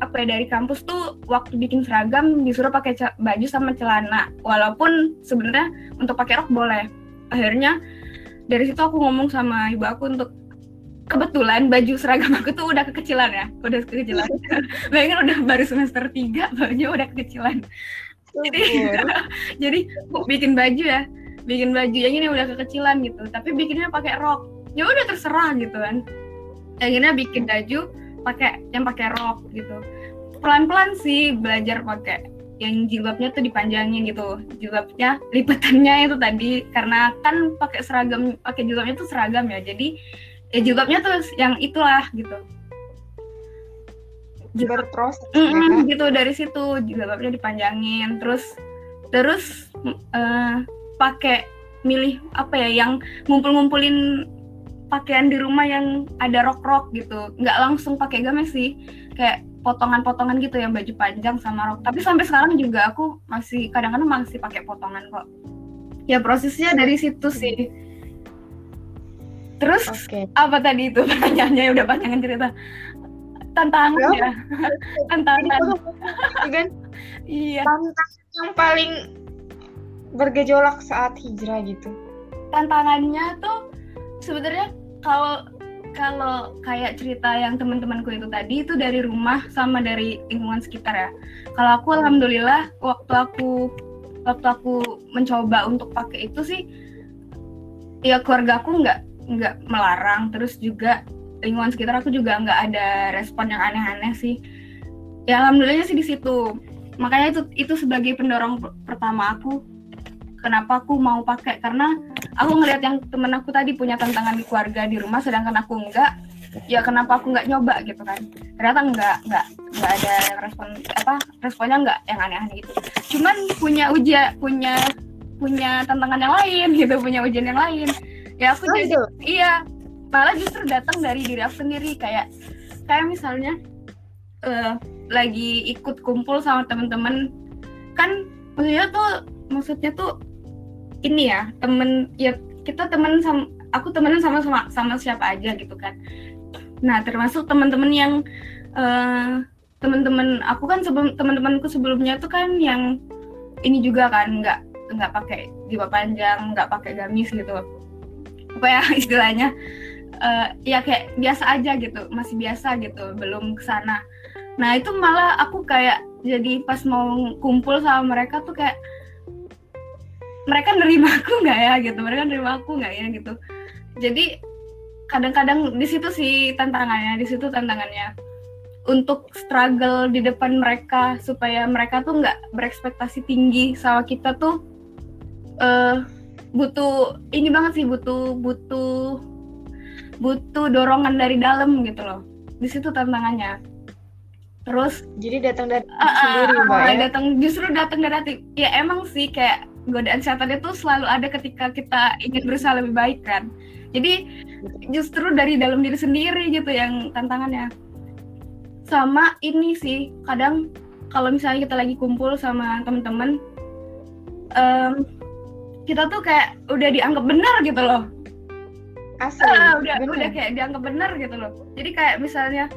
apa ya dari kampus tuh waktu bikin seragam disuruh pakai baju sama celana. Walaupun sebenarnya untuk pakai rok boleh. Akhirnya dari situ aku ngomong sama ibu aku untuk kebetulan baju seragam aku tuh udah kekecilan ya udah kekecilan. Bayangin udah baru semester 3 bajunya udah kekecilan. Jadi jadi bikin baju ya bikin baju yang ini udah kekecilan gitu. Tapi bikinnya pakai rok. Ya udah terserah gitu kan. Akhirnya bikin baju pakai yang pakai rok gitu. Pelan-pelan sih belajar pakai yang jilbabnya tuh dipanjangin gitu. Jilbabnya lipatannya itu tadi. Karena kan pakai seragam pakai jilbabnya tuh seragam ya. Jadi ya jilbabnya tuh yang itulah gitu. Jilbab terus. Mm -mm, gitu dari situ. Jilbabnya dipanjangin. Terus terus uh, pakai milih apa ya yang ngumpul-ngumpulin pakaian di rumah yang ada rok-rok gitu. Nggak langsung pakai gamis sih kayak potongan-potongan gitu yang baju panjang sama rok. Tapi sampai sekarang juga aku masih kadang-kadang masih pakai potongan kok. Ya prosesnya dari situ sih. Terus okay. apa tadi itu pertanyaannya? Udah panjangan cerita. Tantangan ya, ya. tantangan. kan iya. tantangan yang paling bergejolak saat hijrah gitu tantangannya tuh sebenarnya kalau kalau kayak cerita yang teman-temanku itu tadi itu dari rumah sama dari lingkungan sekitar ya. Kalau aku alhamdulillah waktu aku waktu aku mencoba untuk pakai itu sih ya keluarga aku nggak nggak melarang terus juga lingkungan sekitar aku juga nggak ada respon yang aneh-aneh sih. Ya alhamdulillah sih di situ. makanya itu itu sebagai pendorong pertama aku kenapa aku mau pakai. Karena aku ngelihat yang temen aku tadi punya tantangan di keluarga di rumah sedangkan aku enggak. Ya kenapa aku nggak nyoba gitu kan. Ternyata nggak nggak nggak ada respon apa responnya nggak yang aneh-aneh gitu. Cuman punya ujian punya punya tantangan yang lain gitu punya ujian yang lain. Ya aku oh, jadi itu. iya malah justru datang dari diri aku sendiri. Kayak kayak misalnya uh, lagi ikut kumpul sama temen-temen. Kan maksudnya tuh maksudnya tuh ini ya temen ya kita temen sama aku temenan sama sama sama siapa aja gitu kan. Nah termasuk teman-teman yang uh, teman-teman aku kan sebelum teman-temanku sebelumnya tuh kan yang ini juga kan nggak nggak pakai jilbab panjang nggak pakai gamis gitu. Apa ya istilahnya uh, ya kayak biasa aja gitu masih biasa gitu belum ke sana nah itu malah aku kayak jadi pas mau kumpul sama mereka tuh kayak mereka nerima aku nggak ya gitu? Mereka nerima aku nggak ya gitu? Jadi kadang-kadang di situ sih tantangannya di situ tantangannya. Untuk struggle di depan mereka supaya mereka tuh nggak berekspektasi tinggi sama kita tuh uh, butuh ini banget sih butuh butuh butuh dorongan dari dalam gitu loh. Di situ tantangannya. Terus jadi datang dari uh, sendiri uh, mbak ya? datang justru datang dari hati. Ya emang sih kayak godaan setan itu selalu ada ketika kita ingin berusaha lebih baik kan? Jadi justru dari dalam diri sendiri gitu yang tantangannya. Sama ini sih kadang kalau misalnya kita lagi kumpul sama teman-teman um, kita tuh kayak udah dianggap benar gitu loh. Asli, uh, udah bener. udah kayak dianggap benar gitu loh. Jadi kayak misalnya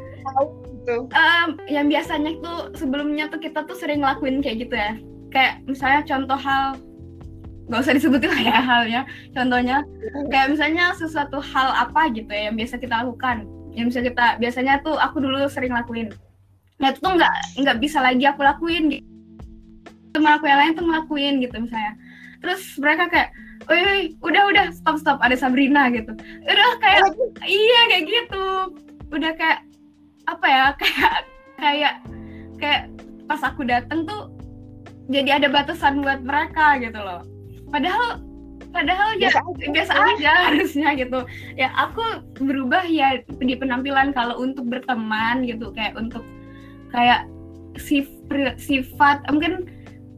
gitu. um, yang biasanya tuh sebelumnya tuh kita tuh sering ngelakuin kayak gitu ya. Kayak misalnya contoh hal nggak usah disebutin lah ya halnya. Contohnya kayak misalnya sesuatu hal apa gitu ya yang biasa kita lakukan. Yang bisa kita biasanya tuh aku dulu sering lakuin. Nah itu tuh nggak nggak bisa lagi aku lakuin gitu. Teman aku yang lain tuh ngelakuin gitu misalnya. Terus mereka kayak Woi, udah udah stop stop ada Sabrina gitu. Udah kayak iya kayak gitu. Udah kayak apa ya kayak kayak kayak pas aku dateng tuh jadi ada batasan buat mereka gitu loh padahal padahal biasa ya aja. biasa aja harusnya gitu ya aku berubah ya di penampilan kalau untuk berteman gitu kayak untuk kayak sif, sifat mungkin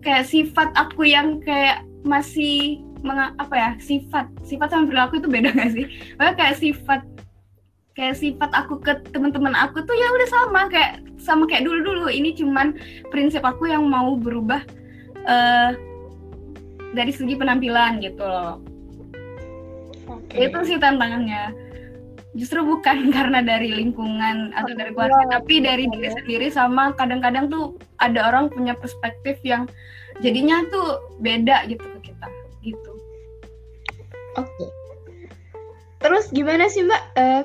kayak sifat aku yang kayak masih menga, apa ya sifat sifat sama perilaku itu beda gak sih? Makanya kayak sifat kayak sifat aku ke teman-teman aku tuh ya udah sama kayak sama kayak dulu-dulu ini cuman prinsip aku yang mau berubah uh, dari segi penampilan gitu loh. Okay. Itu sih tantangannya. Justru bukan karena dari lingkungan atau dari keluarga, ya, tapi dari diri sendiri sama kadang-kadang tuh ada orang punya perspektif yang jadinya tuh beda gitu ke kita, gitu. Oke. Okay. Terus gimana sih Mbak? Uh,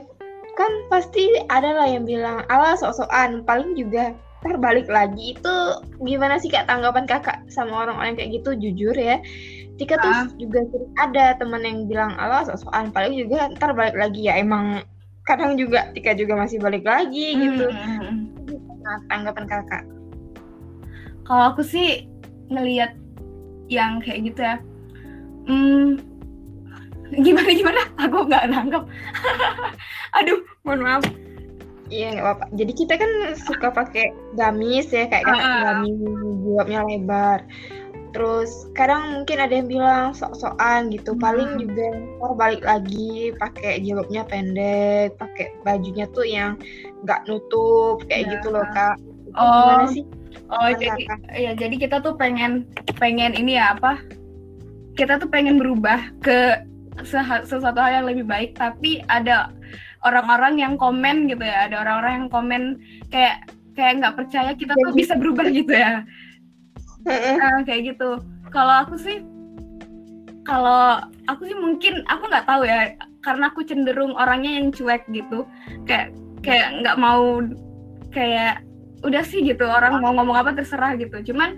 kan pasti ada lah yang bilang ala sok-sokan, paling juga terbalik lagi itu gimana sih kak tanggapan kakak sama orang-orang kayak gitu? Jujur ya. Tika tuh uh. juga ada teman yang bilang Allah soal paling juga ntar balik lagi ya emang kadang juga Tika juga masih balik lagi hmm. gitu. hmm, hmm. nah tanggapan kakak? Kalau aku sih ngelihat yang kayak gitu ya hmm, gimana gimana? Aku nggak nangkep. Aduh mohon maaf Iya nggak apa-apa. Jadi kita kan suka pakai gamis ya kayak kan uh, gamis jawabnya lebar. Terus kadang mungkin ada yang bilang sok-sokan gitu. Hmm. Paling juga ntar balik lagi pakai jilbabnya pendek, pakai bajunya tuh yang nggak nutup kayak ya. gitu loh kak. oh. Gimana sih? Oh jadi ya jadi kita tuh pengen pengen ini ya apa? Kita tuh pengen berubah ke sesuatu hal yang lebih baik tapi ada orang-orang yang komen gitu ya. Ada orang-orang yang komen kayak kayak nggak percaya kita tuh bisa berubah gitu ya. Nah, kayak gitu. Kalau aku sih kalau aku sih mungkin aku nggak tahu ya. Karena aku cenderung orangnya yang cuek gitu. Kayak kayak nggak mau kayak udah sih gitu orang mau ngomong apa terserah gitu. Cuman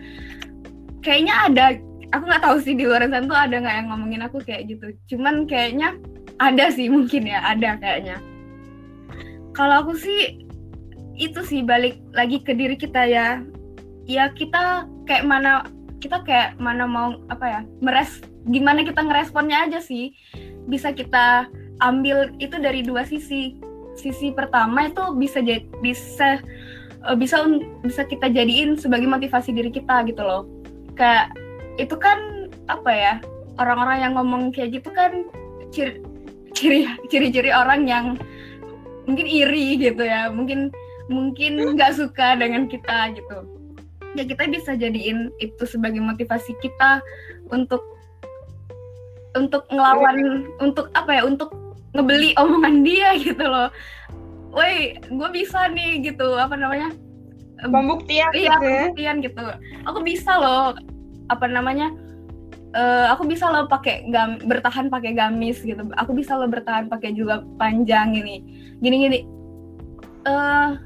kayaknya ada aku nggak tahu sih di luar sana tuh ada nggak yang ngomongin aku kayak gitu. Cuman kayaknya ada sih mungkin ya ada kayaknya kalau aku sih itu sih balik lagi ke diri kita ya. Ya kita kayak mana kita kayak mana mau apa ya meres gimana kita ngeresponnya aja sih. Bisa kita ambil itu dari dua sisi. Sisi pertama itu bisa bisa uh, bisa bisa kita jadiin sebagai motivasi diri kita gitu loh. Kayak itu kan apa ya orang-orang yang ngomong kayak gitu kan ciri ciri ciri-ciri orang yang mungkin iri gitu ya mungkin mungkin nggak suka dengan kita gitu. Ya kita bisa jadiin itu sebagai motivasi kita untuk untuk ngelawan untuk apa ya untuk ngebeli omongan dia gitu loh. Woi gue bisa nih gitu apa namanya? Pembuktian iya gitu ya? pembuktian gitu. Aku bisa loh apa namanya? Uh, aku bisa loh pakai gam bertahan pakai gamis gitu. Aku bisa loh bertahan pakai juga panjang ini gini gini. Uh,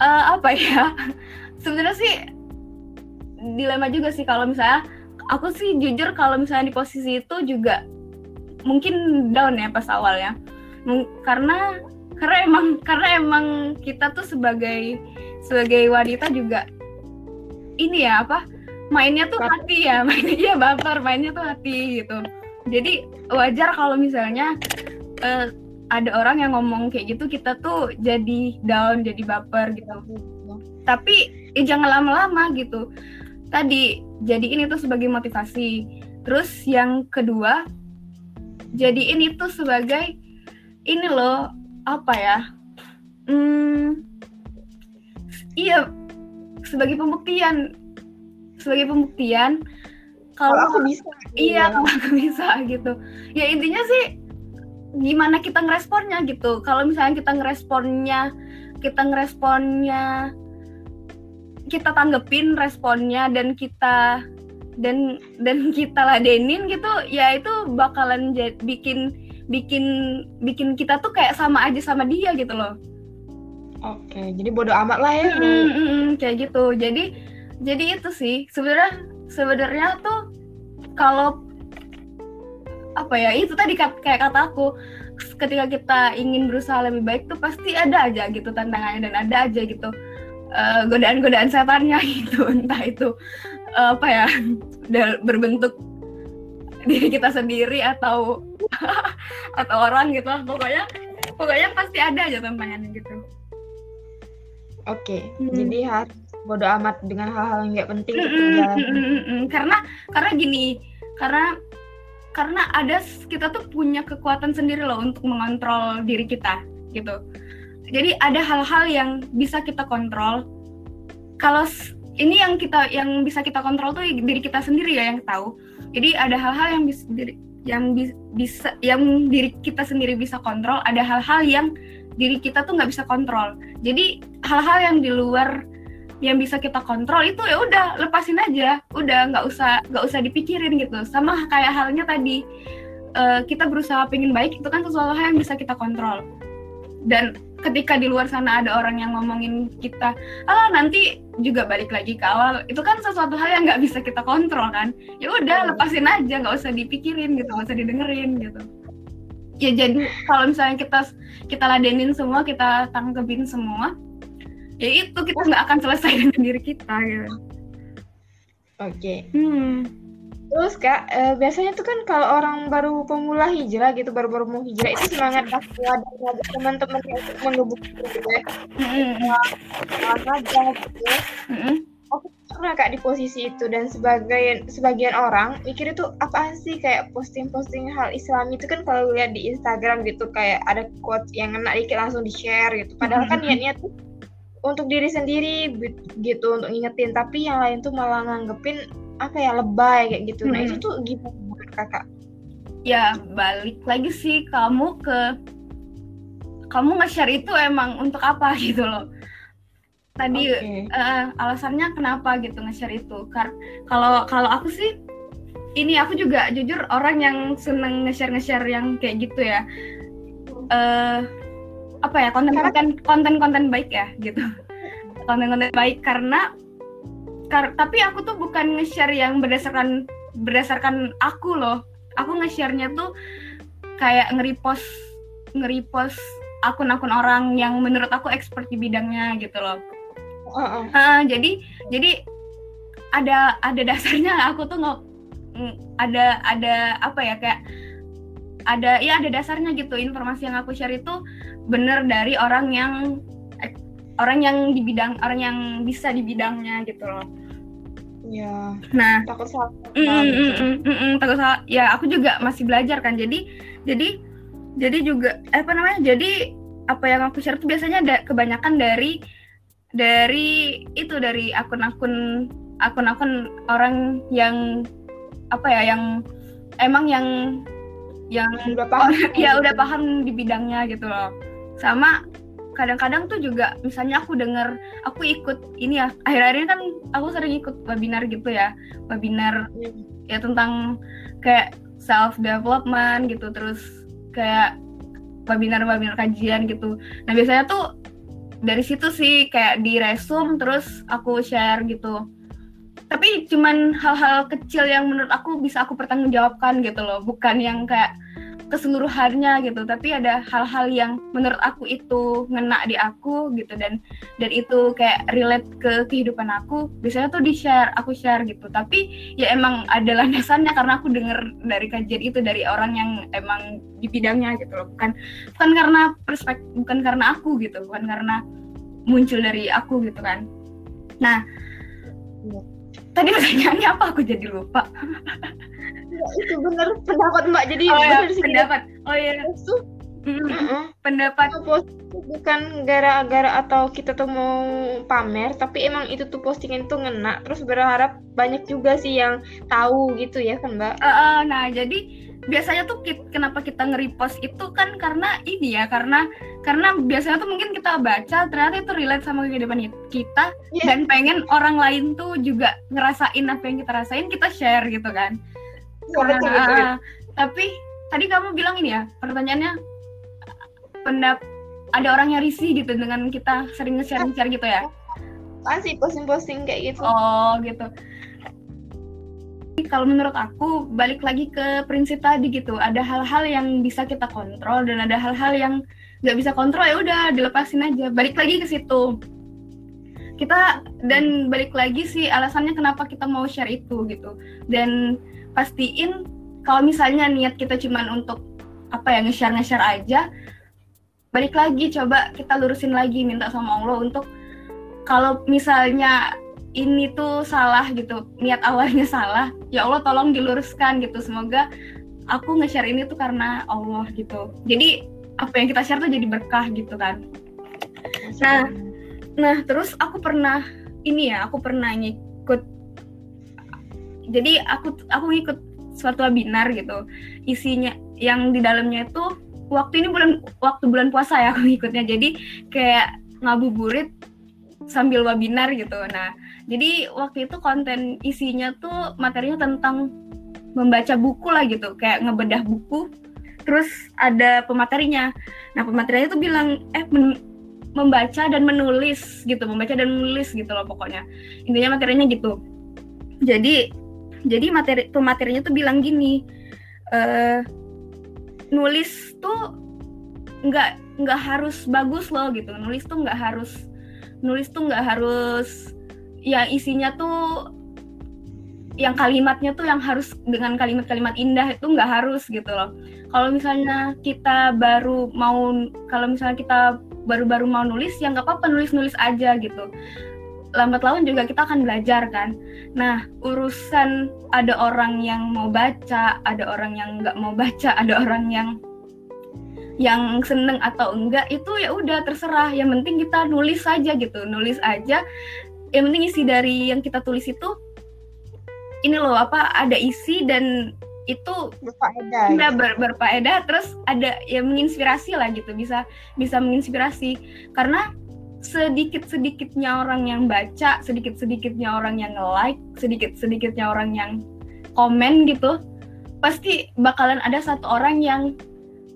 uh, apa ya? Sebenarnya sih dilema juga sih kalau misalnya aku sih jujur kalau misalnya di posisi itu juga mungkin down ya pas awal ya karena karena emang karena emang kita tuh sebagai sebagai wanita juga ini ya apa mainnya tuh hati ya mainnya ya baper mainnya tuh hati gitu. Jadi wajar kalau misalnya uh, ada orang yang ngomong kayak gitu kita tuh jadi down jadi baper gitu. Tapi eh, jangan lama-lama gitu. Tadi jadi ini tuh sebagai motivasi. Terus yang kedua jadi ini tuh sebagai ini loh apa ya hmm, iya sebagai pembuktian. Sebagai pembuktian kalau aku bisa iya. kalau aku bisa gitu. Ya intinya sih gimana kita ngeresponnya gitu. Kalau misalnya kita ngeresponnya kita ngeresponnya kita tanggepin responnya dan kita dan dan kita ladenin gitu ya itu bakalan jad, bikin bikin bikin kita tuh kayak sama aja sama dia gitu loh. Oke jadi bodoh amat lah ya. Mm, mm, mm, kayak gitu. Jadi jadi itu sih. Sebenarnya sebenarnya tuh kalau apa ya itu tadi kayak kata aku ketika kita ingin berusaha lebih baik tuh pasti ada aja gitu tantangannya dan ada aja gitu uh, godaan-godaan setannya gitu. Entah itu uh, apa ya berbentuk diri kita sendiri atau atau orang gitu pokoknya pokoknya pasti ada aja tantangannya gitu. Oke okay, hmm. jadi harus bodo amat dengan hal-hal yang nggak penting mm -mm, mm -mm, mm karena karena gini karena karena ada kita tuh punya kekuatan sendiri loh untuk mengontrol diri kita gitu. Jadi ada hal-hal yang bisa kita kontrol. Kalau ini yang kita yang bisa kita kontrol tuh diri kita sendiri ya yang tahu. Jadi ada hal-hal yang bisa yang bi bisa yang diri kita sendiri bisa kontrol ada hal-hal yang diri kita tuh nggak bisa kontrol. Jadi hal-hal yang di luar yang bisa kita kontrol itu ya udah lepasin aja. Udah nggak usah nggak usah dipikirin gitu. Sama kayak halnya tadi uh, kita berusaha pengen baik itu kan sesuatu hal yang bisa kita kontrol. Dan ketika di luar sana ada orang yang ngomongin kita ah nanti juga balik lagi ke awal itu kan sesuatu hal yang nggak bisa kita kontrol kan. Ya udah lepasin aja nggak usah dipikirin gitu nggak usah didengerin gitu. Ya jadi kalau misalnya kita kita ladenin semua kita tangkepin semua ya itu kita nggak akan selesai dengan diri kita ya. Oke. Okay. hmm. terus kak e, biasanya tuh kan kalau orang baru pemula hijrah gitu baru-baru mau hijrah itu semangat aku ada teman-teman yang untuk mengebuk gitu ya. Saja gitu ya. Aku pernah kak di posisi itu dan sebagian sebagian orang mikir itu apa sih? Kayak posting-posting hal Islam itu kan kalau lihat di Instagram gitu kayak ada quote yang kena dikit langsung di share gitu. Padahal kan niatnya tuh untuk diri sendiri gitu untuk ingetin tapi yang lain tuh malah nganggepin apa ya lebay kayak gitu. Nah itu tuh gimana buat kakak? Ya balik lagi sih kamu ke kamu nge-share itu emang untuk apa gitu loh. Tadi okay. uh, eh, alasannya kenapa gitu nge-share itu. Kalau kalau aku sih ini aku juga jujur orang yang seneng nge-share nge-share yang kayak gitu ya. Uh, apa ya konten-konten konten-konten baik ya gitu. Konten-konten baik karena kar tapi aku tuh bukan nge-share yang berdasarkan berdasarkan aku loh. Aku nge-share-nya tuh kayak nge-repost nge-repost akun-akun orang yang menurut aku expert di bidangnya gitu loh. Uh, uh. Uh, jadi jadi ada ada dasarnya aku tuh nggak ada ada apa ya kayak ada ya ada dasarnya gitu. Informasi yang aku share itu bener dari orang yang eh, orang yang di bidang orang yang bisa di bidangnya gitu loh. Ya nah takut salah mm, mm, gitu. mm, mm, mm, takut salah. Ya aku juga masih belajar kan. Jadi jadi jadi juga eh, apa namanya jadi apa yang aku share itu biasanya ada kebanyakan dari dari itu dari akun-akun akun-akun orang yang apa ya yang emang yang yang udah paham. ya udah paham di bidangnya gitu loh. Sama kadang-kadang tuh juga misalnya aku denger aku ikut ini ya akhir-akhir ini kan aku sering ikut webinar gitu ya. Webinar Iya. ya tentang kayak self development gitu terus kayak webinar-webinar kajian gitu. Nah biasanya tuh dari situ sih kayak di resume terus aku share gitu tapi cuman hal-hal kecil yang menurut aku bisa aku pertanggungjawabkan gitu loh. Bukan yang kayak keseluruhannya gitu. Tapi ada hal-hal yang menurut aku itu ngena di aku gitu. Dan dan itu kayak relate ke kehidupan aku. Biasanya tuh di share aku share gitu. Tapi ya emang ada landasannya. Karena aku denger dari kajian itu dari orang yang emang di bidangnya gitu loh. Bukan bukan karena perspektif bukan karena aku gitu. Bukan karena muncul dari aku gitu kan. Nah Iya. Tadi pertanyaannya apa aku jadi lupa. Ya, itu bener pendapat mbak. Jadi oh ya pendapat. Oh iya. Itu Mm, uh-uh. pendapat. Post bukan gara-gara atau kita tuh mau pamer tapi emang itu tuh postingan itu ngena. Terus berharap banyak juga sih yang tahu gitu ya kan mbak? Eh, eh, nah jadi biasanya tuh kit- kenapa kita nge-repost itu kan karena ini ya karena karena biasanya tuh mungkin kita baca ternyata itu relate sama kehidupan kita Iya. dan pengen orang lain tuh juga ngerasain apa yang kita rasain kita share gitu kan Iya, betul, betul, betul. Ah, tapi tadi kamu bilang ini ya pertanyaannya pendap ada orang yang risih gitu dengan kita sering nge-share nge-share gitu ya Apaan sih posting-posting kayak gitu Oh gitu. Kalau menurut aku balik lagi ke prinsip tadi gitu. Ada hal-hal yang bisa kita kontrol dan ada hal-hal yang nggak bisa kontrol ya udah dilepasin aja. Balik lagi ke situ. Kita dan balik lagi sih alasannya kenapa kita mau share itu gitu. Dan pastiin kalau misalnya niat kita cuman untuk apa ya nge-share nge-share aja, balik lagi coba kita lurusin lagi minta sama Allah untuk kalau misalnya ini tuh salah gitu niat awalnya salah ya Allah tolong diluruskan gitu. Semoga aku nge-share ini tuh karena Allah gitu. Jadi apa yang kita share tuh jadi berkah gitu kan. Nah, nah terus aku pernah ini ya aku pernah ngikut. Jadi aku aku ngikut suatu webinar gitu. Isinya yang di dalamnya itu waktu ini bulan waktu bulan puasa ya aku ngikutnya. Jadi kayak ngabuburit sambil webinar gitu. Nah jadi waktu itu konten isinya tuh materinya tentang membaca buku lah gitu kayak ngebedah buku terus ada pematerinya. Nah pematerinya tuh bilang eh membaca dan menulis gitu membaca dan menulis gitu loh pokoknya. Intinya materinya gitu. Jadi jadi materi pematerinya tuh bilang gini eh nulis tuh nggak nggak harus bagus loh gitu. Nulis tuh nggak harus nulis tuh nggak harus yang isinya tuh yang kalimatnya tuh yang harus dengan kalimat-kalimat indah itu nggak harus gitu loh. Kalau misalnya kita baru mau kalau misalnya kita baru-baru mau nulis ya nggak apa-apa nulis-nulis aja gitu. Lambat laun juga kita akan belajar kan. Nah urusan ada orang yang mau baca ada orang yang nggak mau baca ada orang yang yang seneng atau enggak itu ya udah terserah. Yang penting kita nulis saja gitu nulis aja yang penting isi dari yang kita tulis itu ini loh apa ada isi dan itu berfaedah udah ber, berfaedah terus ada yang menginspirasi lah gitu bisa bisa menginspirasi. Karena sedikit sedikitnya orang yang baca sedikit sedikitnya orang yang like sedikit sedikitnya orang yang komen gitu pasti bakalan ada satu orang yang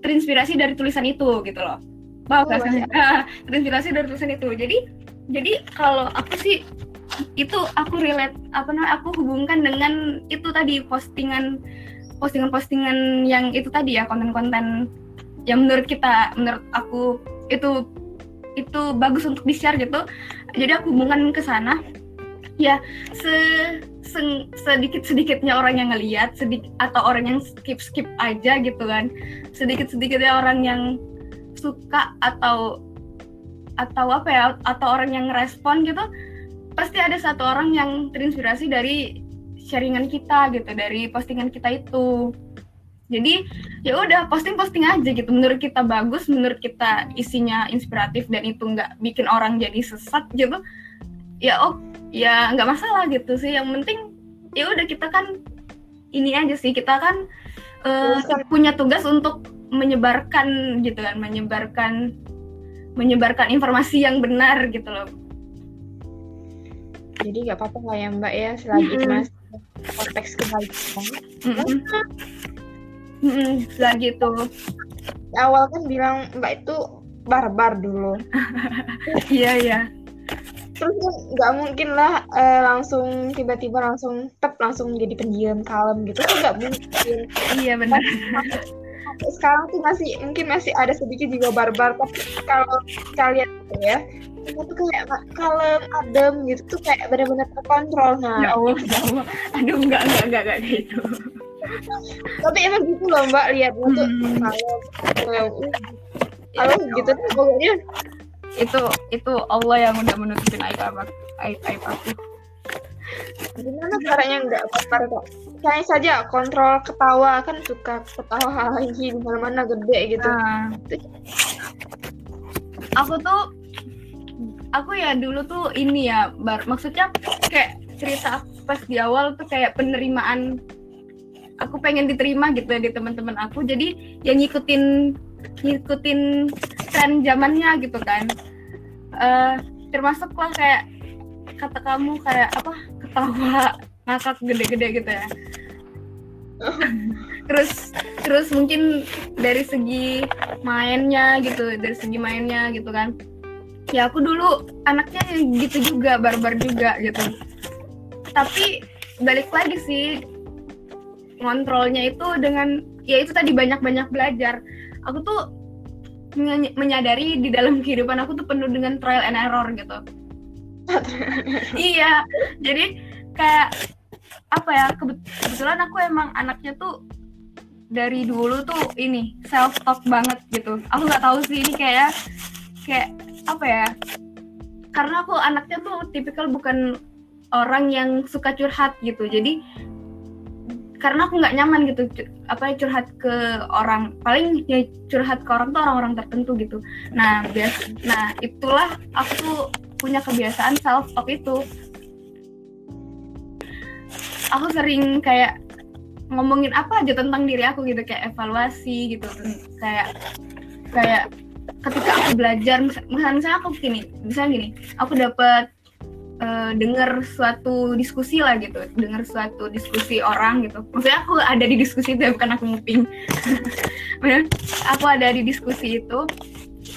terinspirasi dari tulisan itu gitu loh. Oh, Wow, kan? masya terinspirasi dari tulisan itu. Jadi jadi kalau aku sih itu aku relate apa namanya aku hubungkan dengan itu tadi postingan postingan-postingan yang itu tadi ya konten-konten yang menurut kita menurut aku itu itu bagus untuk di share gitu. Jadi aku hubungkan ke sana. Ya se, se sedikit sedikitnya orang yang ngeliat sedikit atau orang yang skip skip aja gitu kan. Sedikit sedikitnya orang yang suka atau atau apa ya atau orang yang respon gitu pasti ada satu orang yang terinspirasi dari sharingan kita gitu dari postingan kita itu. Jadi ya udah posting posting aja gitu. Menurut kita bagus menurut kita isinya inspiratif dan itu nggak bikin orang jadi sesat gitu ya oh ya nggak masalah gitu sih. Yang penting ya udah kita kan ini aja sih. Kita kan uh, punya tugas untuk menyebarkan gitu kan menyebarkan menyebarkan informasi yang benar gitu loh jadi nggak apa-apa lah ya mbak ya selagi mm -hmm. mas konteks kebaikan mm -hmm. mm -hmm. lagi tuh awal kan bilang mbak itu barbar dulu iya iya terus kan nggak mungkin lah uh, langsung tiba-tiba langsung tep langsung jadi pendiam kalem gitu kan nggak mungkin iya benar sekarang tuh masih mungkin masih ada sedikit juga barbar tapi kalau kalian ya itu tuh kayak kalem adem gitu tuh kayak benar-benar terkontrol nah. Ya Allah ya Allah. Aduh enggak enggak enggak enggak gitu. Tapi emang gitu loh mbak lihat hmm. tuh kalem kalau gitu tuh pokoknya itu itu Allah yang udah menutupin aib aib aib aku. Gimana caranya nggak bakar kok saya saja kontrol ketawa kan suka ketawa lagi di mana-mana gede gitu. Nah, aku tuh aku ya dulu tuh ini ya bar maksudnya kayak cerita pas di awal tuh kayak penerimaan aku pengen diterima gitu ya di teman-teman aku. Jadi yang ngikutin ngikutin tren zamannya gitu kan. Uh, termasuk lah kayak kata kamu kayak apa ketawa ngakak gede-gede gitu ya. Terus terus mungkin dari segi mainnya gitu dari segi mainnya gitu kan. Ya aku dulu anaknya gitu juga barbar juga gitu. Tapi balik lagi sih ngontrolnya itu dengan ya itu tadi banyak-banyak belajar. Aku tuh menyadari di dalam kehidupan aku tuh penuh dengan trial and error gitu. Iya jadi kayak apa ya kebetulan aku emang anaknya tuh dari dulu tuh ini self talk banget gitu. Aku nggak tahu sih ini kayak kayak apa ya karena aku anaknya tuh tipikal bukan orang yang suka curhat gitu. Jadi karena aku nggak nyaman gitu apa ya curhat ke orang paling ya curhat ke orang tuh orang-orang tertentu gitu. Nah bias nah itulah aku punya kebiasaan self talk itu aku sering kayak ngomongin apa aja tentang diri aku gitu kayak evaluasi gitu. Kayak kayak ketika aku belajar misalnya, misalnya aku gini misalnya gini aku dapat uh, dengar suatu diskusi lah gitu dengar suatu diskusi orang gitu. Maksudnya aku ada di diskusi itu ya, bukan aku nguping. Aku ada di diskusi itu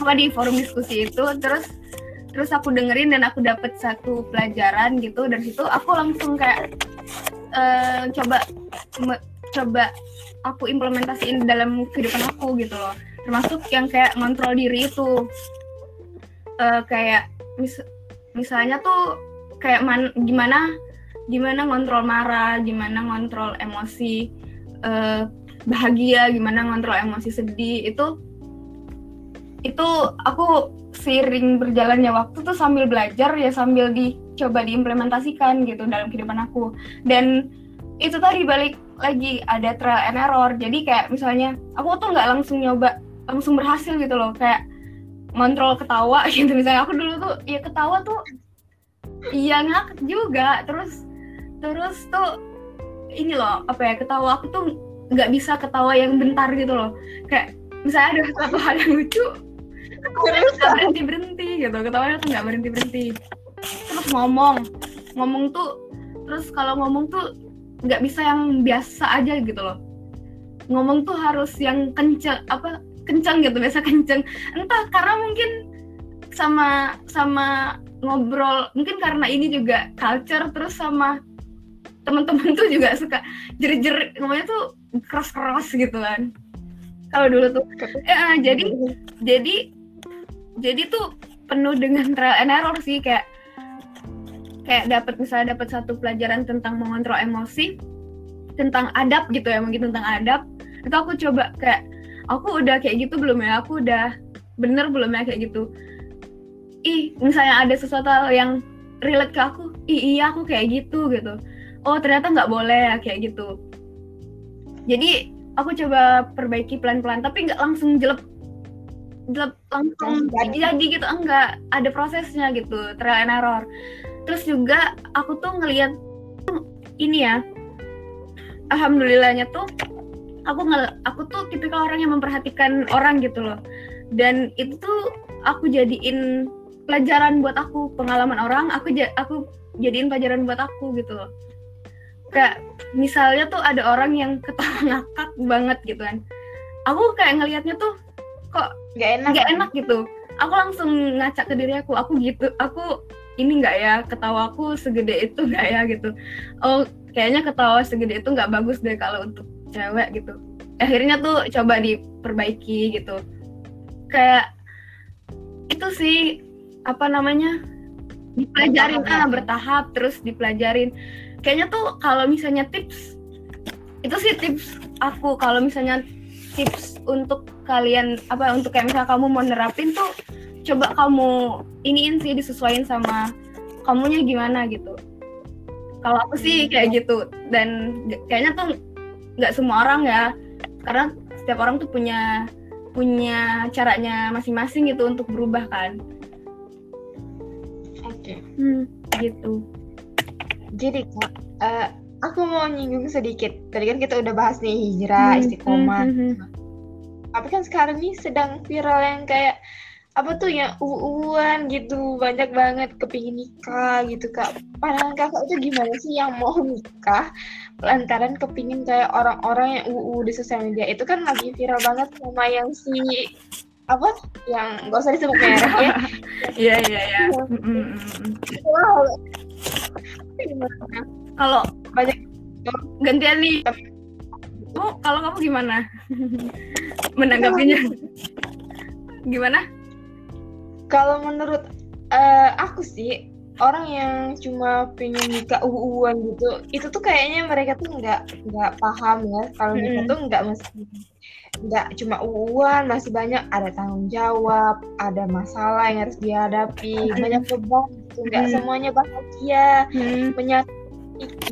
apa di forum diskusi itu terus terus aku dengerin dan aku dapat satu pelajaran gitu. Dari situ aku langsung kayak uh, coba coba aku implementasiin dalam kehidupan aku gitu loh. Termasuk yang kayak ngontrol diri itu. Uh, kayak mis misalnya tuh kayak man, gimana gimana ngontrol marah, gimana ngontrol emosi uh, bahagia, gimana ngontrol emosi sedih itu itu aku seiring berjalannya waktu tuh sambil belajar ya sambil dicoba diimplementasikan gitu dalam kehidupan aku. Dan itu tadi balik lagi ada trial and error. Jadi kayak misalnya aku tuh nggak langsung nyoba langsung berhasil gitu loh. Kayak ngontrol ketawa gitu. Misalnya aku dulu tuh ya ketawa tuh iya ngakak juga. Terus terus tuh ini loh apa ya ketawa aku tuh nggak bisa ketawa yang bentar gitu loh. Kayak misalnya ada satu hal yang lucu aku nggak berhenti berhenti gitu. Ketawanya tuh nggak berhenti berhenti terus ngomong. Ngomong tuh terus kalau ngomong tuh nggak bisa yang biasa aja gitu loh. Ngomong tuh harus yang kenceng apa kenceng gitu biasa kenceng. Entah karena mungkin sama sama ngobrol mungkin karena ini juga culture terus sama teman-teman tuh juga suka jer-jer ngomongnya tuh keras-keras gitu kan. Kalau dulu tuh. Eh, jadi jadi jadi tuh penuh dengan trial and error sih kayak kayak dapat misalnya dapat satu pelajaran tentang mengontrol emosi tentang adab gitu ya mungkin tentang adab. Itu aku coba kayak aku udah kayak gitu belum ya? Aku udah bener belum ya? Kayak gitu. Ih misalnya ada sesuatu yang relate ke aku ih iya aku kayak gitu gitu. Oh ternyata nggak boleh ya kayak gitu. Jadi aku coba perbaiki pelan-pelan tapi nggak langsung jelek jelek langsung jadi gitu enggak ada prosesnya gitu trial and error. Terus juga aku tuh ngelihat ini ya alhamdulillahnya tuh aku ngel aku tuh tipikal orang yang memperhatikan orang gitu loh. Dan itu tuh aku jadiin pelajaran buat aku pengalaman orang aku aku jadiin pelajaran buat aku gitu loh. Kayak misalnya tuh ada orang yang ketawa ngakak banget gitu kan. Aku kayak ngelihatnya tuh kok nggak enak nggak enak gitu. Aku langsung ngacak ke diri aku aku gitu aku ini nggak ya ketawaku segede itu nggak ya gitu. Oh kayaknya ketawa segede itu nggak bagus deh kalau untuk cewek gitu. Akhirnya tuh coba diperbaiki gitu. Kayak itu sih apa namanya dipelajarin ah bertahap terus dipelajarin. Kayaknya tuh kalau misalnya tips itu sih tips aku kalau misalnya tips untuk kalian apa untuk kayak misalnya kamu mau nerapin tuh coba kamu iniin sih disesuaikan sama kamunya gimana gitu. Kalau aku sih kayak gitu dan kayaknya tuh nggak semua orang ya. Karena setiap orang tuh punya punya caranya masing-masing gitu untuk berubah kan. Oke. Okay. hmm, gitu. Jadi kak uh, aku mau nyinggung sedikit. Tadi kan kita udah bahas nih hijrah hmm, istiqomah. hmm, hmm, hmm. Tapi kan sekarang nih sedang viral yang kayak apa tuh ya uuan gitu. Banyak banget kepingin nikah gitu kak. Pandangan kakak itu gimana sih yang mau nikah? Lantaran kepingin kayak orang-orang yang uu di sosial media. Itu kan lagi viral banget sama yang si apa? Yang gak usah disebut merek ya. Iya iya iya. Kalau banyak. gantian nih oh kalau kamu gimana menanggapinya gimana kalau menurut uh, aku sih orang yang cuma pengen nikah uhuan gitu itu tuh kayaknya mereka tuh nggak nggak paham ya kalau hmm. nikah tuh nggak mesti nggak cuma uhuan masih banyak ada tanggung jawab ada masalah yang harus dihadapi hmm. banyak beban gitu nggak hmm. semuanya bahagia hmm. menyatu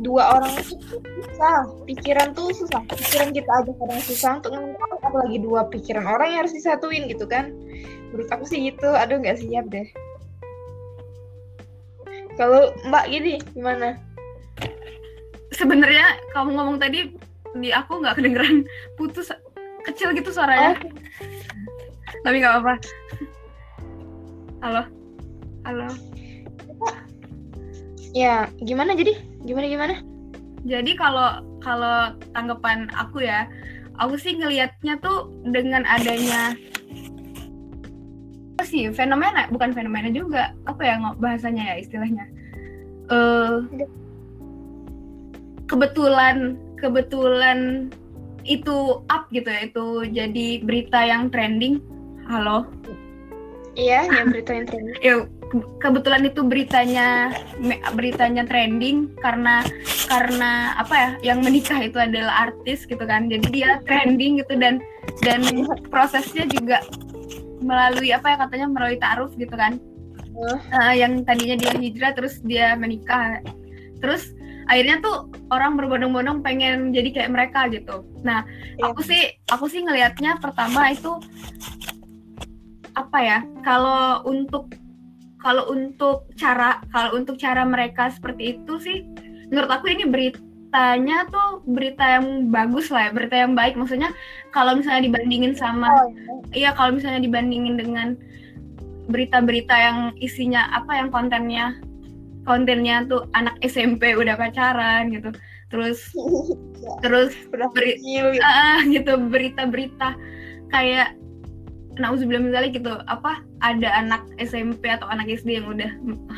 dua orang itu susah. Pikiran tuh susah. Pikiran kita aja kadang susah untuk ngomong apalagi dua pikiran orang yang harus disatuin gitu kan. Menurut aku sih gitu. Aduh nggak siap deh. Kalau mbak gini gimana? Sebenarnya kamu ngomong tadi di aku nggak kedengeran. Putus kecil gitu suaranya. Oh. tapi nggak apa-apa. Halo. Halo ya gimana jadi? Gimana gimana? Jadi kalau kalau tanggapan aku ya aku sih ngelihatnya tuh dengan adanya sih fenomena bukan fenomena juga apa ya bahasanya ya istilahnya? Uh, kebetulan kebetulan itu up gitu ya itu jadi berita yang trending. Halo? Iya yang berita yang trending kebetulan itu beritanya beritanya trending karena karena apa ya yang menikah itu adalah artis gitu kan jadi dia trending gitu dan dan prosesnya juga melalui apa ya katanya melalui taruh gitu kan uh. Uh, yang tadinya dia hijrah terus dia menikah terus akhirnya tuh orang berbondong-bondong pengen jadi kayak mereka gitu nah yeah. aku sih aku sih ngelihatnya pertama itu apa ya kalau untuk kalau untuk cara kalau untuk cara mereka seperti itu sih menurut aku ini berita beritanya tuh berita yang bagus lah ya, berita yang baik. Maksudnya kalau misalnya dibandingin sama, oh, iya. iya kalau misalnya dibandingin dengan berita-berita yang isinya apa yang kontennya kontennya tuh anak SMP udah pacaran gitu terus terus beri, uh, gitu berita-berita kayak nauzubillah misalnya gitu apa ada anak SMP atau anak SD yang udah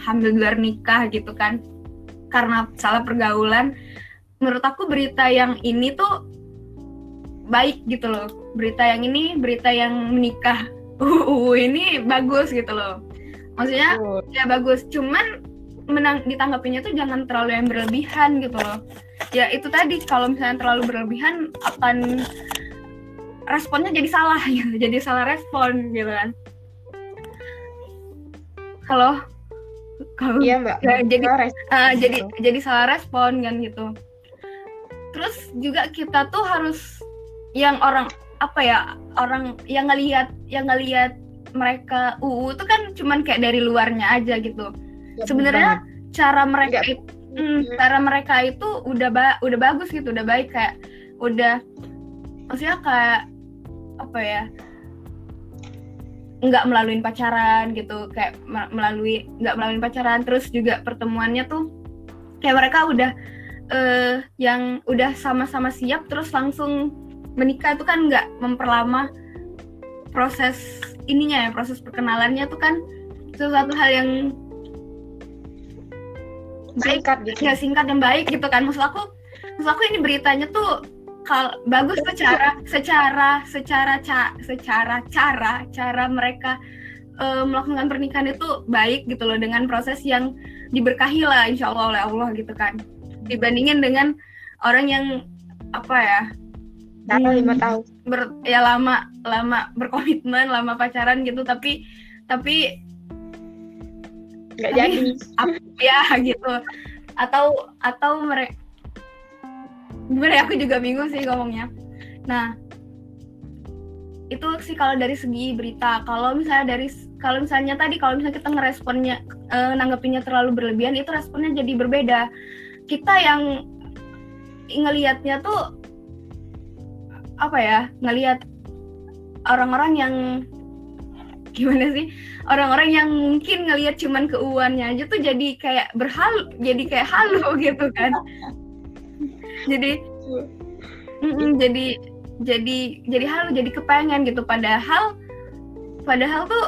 hamil luar nikah gitu kan. Karena salah pergaulan menurut aku berita yang ini tuh baik gitu loh. Berita yang ini berita yang menikah. Uh, uh ini bagus gitu loh. Maksudnya ya bagus. Cuman menang ditanggapinya tuh jangan terlalu yang berlebihan gitu loh. Ya itu tadi. Kalau misalnya terlalu berlebihan akan responnya jadi salah gitu. Jadi salah respon gitu kan kalau kalau iya mbak. Ya, jadi uh, jadi gitu. jadi salah respon kan gitu. Terus juga kita tuh harus yang orang apa ya orang yang ngelihat yang ngelihat mereka UU itu kan cuman kayak dari luarnya aja gitu. Ya, sebenarnya cara mereka itu hmm, cara mereka itu udah ba udah bagus gitu udah baik kayak udah maksudnya kayak apa ya nggak melalui pacaran gitu kayak melalui nggak melalui pacaran terus juga pertemuannya tuh kayak mereka udah uh, yang udah sama-sama siap terus langsung menikah itu kan nggak memperlama proses ininya ya proses perkenalannya tuh kan sesuatu hal yang baik singkat gitu. ya singkat dan baik gitu kan maksud aku maksud aku ini beritanya tuh kal bagus secara secara secara ca secara cara cara mereka uh, melakukan pernikahan itu baik gitu loh dengan proses yang diberkahi lah insya Allah oleh Allah gitu kan. Dibandingin dengan orang yang apa ya lima hmm, tahun. ber, ya lama lama berkomitmen lama pacaran gitu tapi tapi nggak jadi. ya gitu. Atau atau mereka gimana ya aku juga bingung sih ngomongnya. Nah itu sih kalau dari segi berita. Kalau misalnya dari kalau misalnya tadi kalau misalnya kita ngeresponnya e, nanggepinnya terlalu berlebihan itu responnya jadi berbeda. Kita yang ngelihatnya tuh apa ya ngelihat orang-orang yang gimana sih orang-orang yang mungkin ngelihat cuman keuannya aja tuh jadi kayak berhalu jadi kayak halu gitu kan jadi mm -mm, jadi jadi jadi halu jadi kepengen gitu. Padahal padahal tuh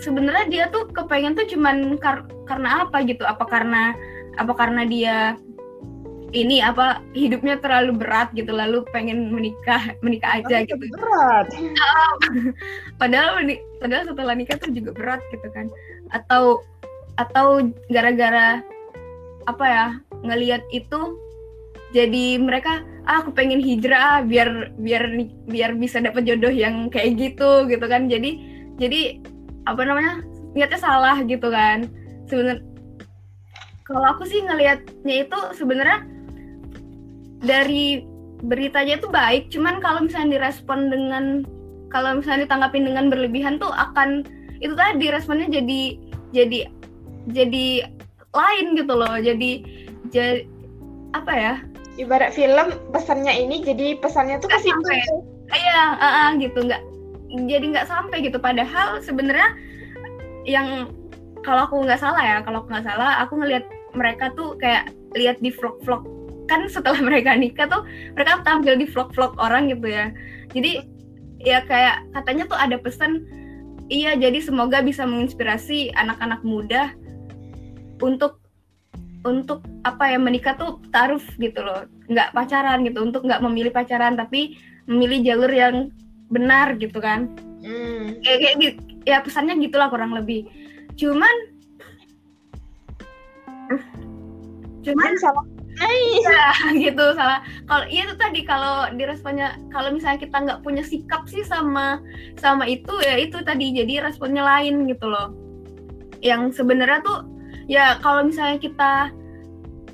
sebenarnya dia tuh kepengen tuh cuman kar karena apa gitu? Apa karena apa karena dia ini apa hidupnya terlalu berat gitu lalu pengen menikah menikah aja gitu. berat. Padahal padahal setelah nikah tuh juga berat gitu kan. Atau atau gara-gara apa ya ngelihat itu jadi mereka ah, aku pengen hijrah biar biar biar bisa dapat jodoh yang kayak gitu gitu kan. Jadi jadi apa namanya niatnya salah gitu kan. Sebenarnya kalau aku sih ngelihatnya itu sebenarnya dari beritanya itu baik. Cuman kalau misalnya direspon dengan kalau misalnya ditanggapin dengan berlebihan tuh akan itu tadi responnya jadi jadi jadi lain gitu loh. Jadi jadi apa ya ibarat film pesannya ini jadi pesannya tuh kasih iya uh, uh, gitu. Nggak jadi nggak sampai gitu. Padahal sebenarnya yang kalau aku nggak salah ya kalau aku nggak salah aku ngelihat mereka tuh kayak lihat di vlog-vlog. Kan setelah mereka nikah tuh mereka tampil di vlog-vlog orang gitu ya. Jadi ya kayak katanya tuh ada pesan iya jadi semoga bisa menginspirasi anak-anak muda untuk untuk apa ya menikah tuh taruh gitu loh nggak pacaran gitu untuk nggak memilih pacaran tapi memilih jalur yang benar gitu kan hmm. kayak, kayak gitu ya pesannya gitulah kurang lebih cuman cuman sama Iya gitu salah. Kalau iya itu tadi kalau diresponnya kalau misalnya kita nggak punya sikap sih sama sama itu ya itu tadi jadi responnya lain gitu loh. Yang sebenarnya tuh ya kalau misalnya kita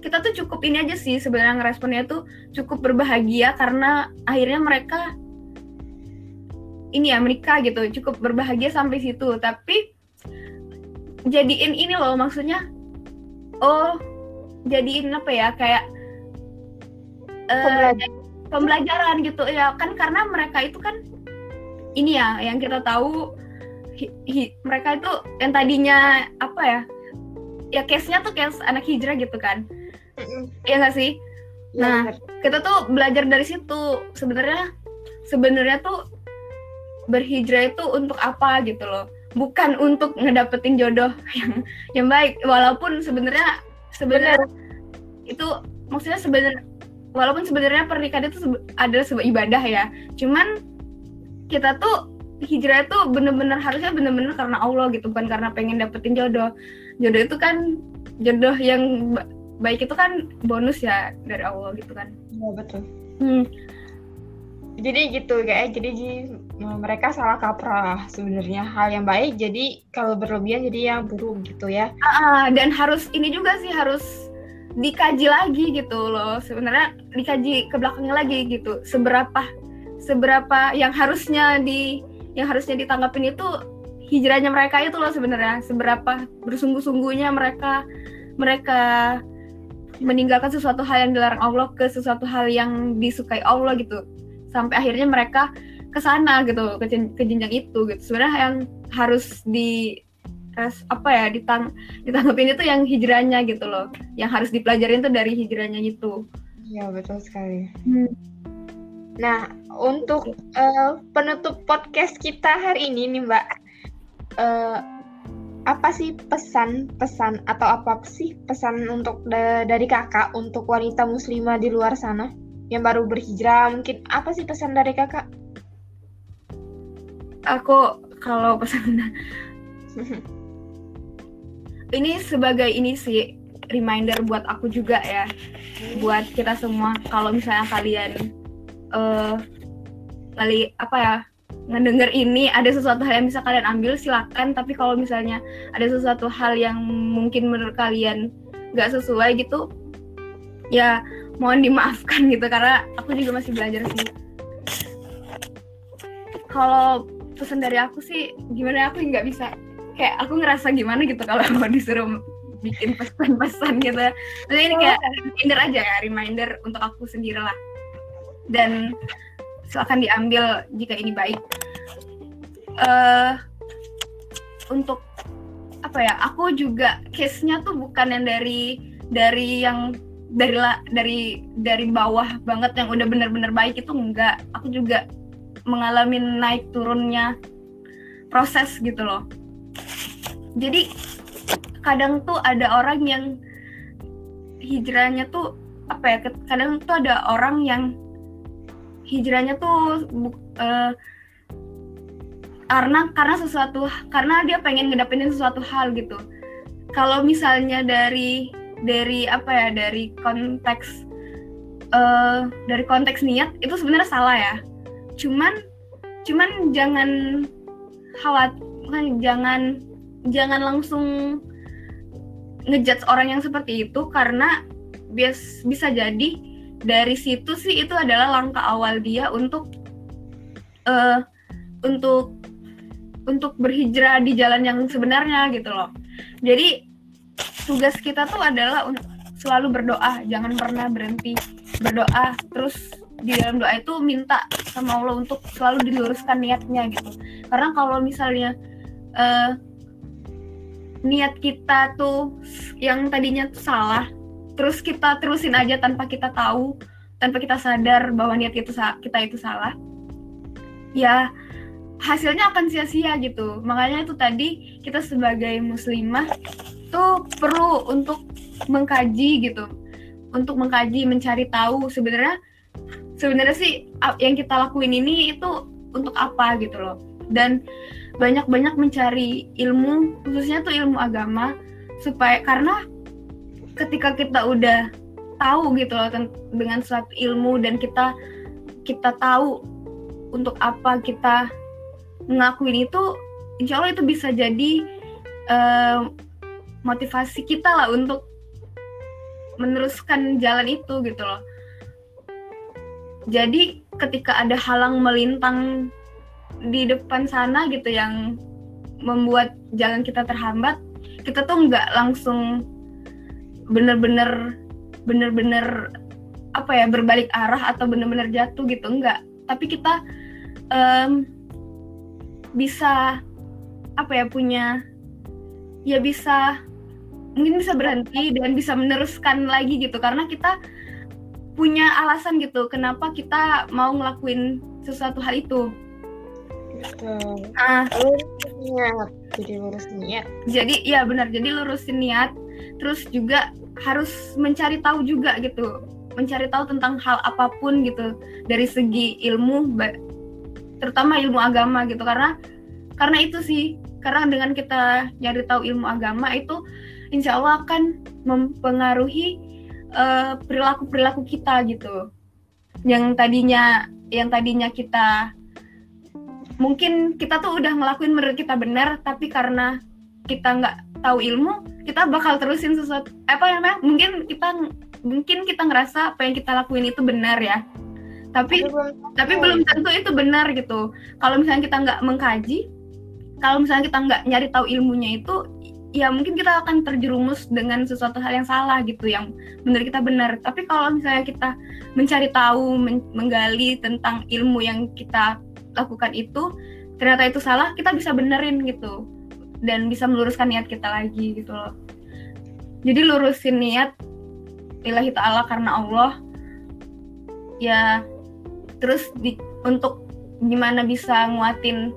kita tuh cukup ini aja sih sebenarnya responnya tuh cukup berbahagia karena akhirnya mereka ini ya menikah gitu cukup berbahagia sampai situ. Tapi jadiin ini loh maksudnya oh jadiin apa ya kayak uh, pembelajaran gitu. Ya kan karena mereka itu kan ini ya yang kita tahu hi, hi, mereka itu yang tadinya apa ya ya case-nya tuh case anak hijrah gitu kan. Iya nggak sih? Ya, nah kita tuh belajar dari situ. Sebenarnya sebenarnya tuh berhijrah itu untuk apa gitu loh. Bukan untuk ngedapetin jodoh yang yang baik. Walaupun sebenarnya sebenarnya itu maksudnya sebenarnya walaupun sebenarnya pernikahan itu adalah sebuah ibadah ya. Cuman kita tuh hijrah itu bener-bener harusnya bener-bener karena Allah gitu. Bukan karena pengen dapetin jodoh jodoh itu kan jodoh yang baik itu kan bonus ya dari Allah gitu kan. Iya betul. Hmm. jadi gitu kayak jadi mereka salah kaprah sebenarnya hal yang baik jadi kalau berlebihan jadi yang buruk gitu ya. Uh, dan harus ini juga sih harus dikaji lagi gitu loh. Sebenarnya dikaji ke belakangnya lagi gitu. Seberapa seberapa yang harusnya di yang harusnya ditanggapin itu hijrahnya mereka itu loh sebenarnya. Seberapa bersungguh-sungguhnya mereka mereka meninggalkan sesuatu hal yang dilarang Allah ke sesuatu hal yang disukai Allah gitu. Sampai akhirnya mereka ke sana gitu ke, ke jenjang itu gitu. Sebenarnya yang harus di apa ya ditang ditanggapin itu yang hijrahnya gitu loh. Yang harus dipelajarin tuh dari hijrahnya itu. Iya betul sekali. Hmm. nah untuk uh, penutup podcast kita hari ini nih mbak uh, apa sih pesan-pesan atau apa sih pesan untuk da dari kakak untuk wanita muslimah di luar sana yang baru berhijrah mungkin apa sih pesan dari kakak? Aku kalau pesan ini sebagai ini sih reminder buat aku juga ya buat kita semua kalau misalnya kalian uh, kali apa ya ngedenger ini ada sesuatu hal yang bisa kalian ambil silakan. Tapi kalau misalnya ada sesuatu hal yang mungkin menurut kalian nggak sesuai gitu ya mohon dimaafkan gitu karena aku juga masih belajar sih. Kalau pesan dari aku sih gimana aku nggak bisa kayak aku ngerasa gimana gitu kalau mau disuruh bikin pesan-pesan gitu. Jadi ini kayak reminder aja ya reminder untuk aku sendiri lah dan silahkan diambil jika ini baik. Uh, untuk apa ya aku juga case nya tuh bukan yang dari dari yang dari dari dari bawah banget yang udah bener-bener baik itu enggak. Aku juga mengalami naik turunnya proses gitu loh. Jadi kadang tuh ada orang yang hijrahnya tuh apa ya kadang tuh ada orang yang hijrahnya tuh uh, karena karena sesuatu karena dia pengen ngedapetin sesuatu hal gitu. Kalau misalnya dari dari apa ya dari konteks uh, dari konteks niat itu sebenarnya salah ya. Cuman cuman jangan khawatir jangan jangan langsung ngejudge orang yang seperti itu karena bias bisa jadi dari situ sih itu adalah langkah awal dia untuk uh, untuk untuk berhijrah di jalan yang sebenarnya gitu loh. Jadi tugas kita tuh adalah selalu berdoa, jangan pernah berhenti berdoa. Terus di dalam doa itu minta sama Allah untuk selalu diluruskan niatnya gitu. Karena kalau misalnya uh, niat kita tuh yang tadinya salah, terus kita terusin aja tanpa kita tahu tanpa kita sadar bahwa niat itu kita itu salah. Ya hasilnya akan sia-sia gitu. Makanya itu tadi kita sebagai muslimah tuh perlu untuk mengkaji gitu. Untuk mengkaji mencari tahu sebenarnya sebenarnya sih yang kita lakuin ini itu untuk apa gitu loh. Dan banyak-banyak mencari ilmu khususnya tuh ilmu agama supaya karena ketika kita udah tahu gitu loh dengan suatu ilmu dan kita kita tahu untuk apa kita ngakuin itu insya Allah itu bisa jadi uh, motivasi kita lah untuk meneruskan jalan itu gitu loh. Jadi ketika ada halang melintang di depan sana gitu yang membuat jalan kita terhambat kita tuh nggak langsung bener-bener bener-bener apa ya berbalik arah atau bener-bener jatuh gitu enggak tapi kita um, bisa apa ya punya ya bisa mungkin bisa berhenti dan bisa meneruskan lagi gitu karena kita punya alasan gitu kenapa kita mau ngelakuin sesuatu hal itu Betul. Ah, niat. Jadi lurus niat. Jadi ya benar. Jadi lurusin niat terus juga harus mencari tahu juga gitu. Mencari tahu tentang hal apa pun gitu. Dari segi ilmu terutama ilmu agama gitu. Karena karena itu sih. Karena dengan kita nyari tahu ilmu agama itu insya Allah akan mempengaruhi uh, perilaku perilaku kita gitu. Yang tadinya yang tadinya kita mungkin kita tuh udah ngelakuin menurut kita benar tapi karena kita nggak tahu ilmu kita bakal terusin sesuatu. Apa namanya? Mungkin kita mungkin kita ngerasa apa yang kita lakuin itu benar ya. Tapi tapi belum tentu itu benar gitu. Kalau misalnya kita nggak mengkaji kalau misalnya kita nggak nyari tahu ilmunya itu ya mungkin kita akan terjerumus dengan sesuatu hal yang salah gitu yang menurut kita benar. Tapi kalau misalnya kita mencari tahu men menggali tentang ilmu yang kita lakukan itu ternyata itu salah kita bisa benerin gitu dan bisa meluruskan niat kita lagi gitu loh. Jadi lurusin niat ilahi ta'ala karena Allah ya terus di, untuk gimana bisa nguatin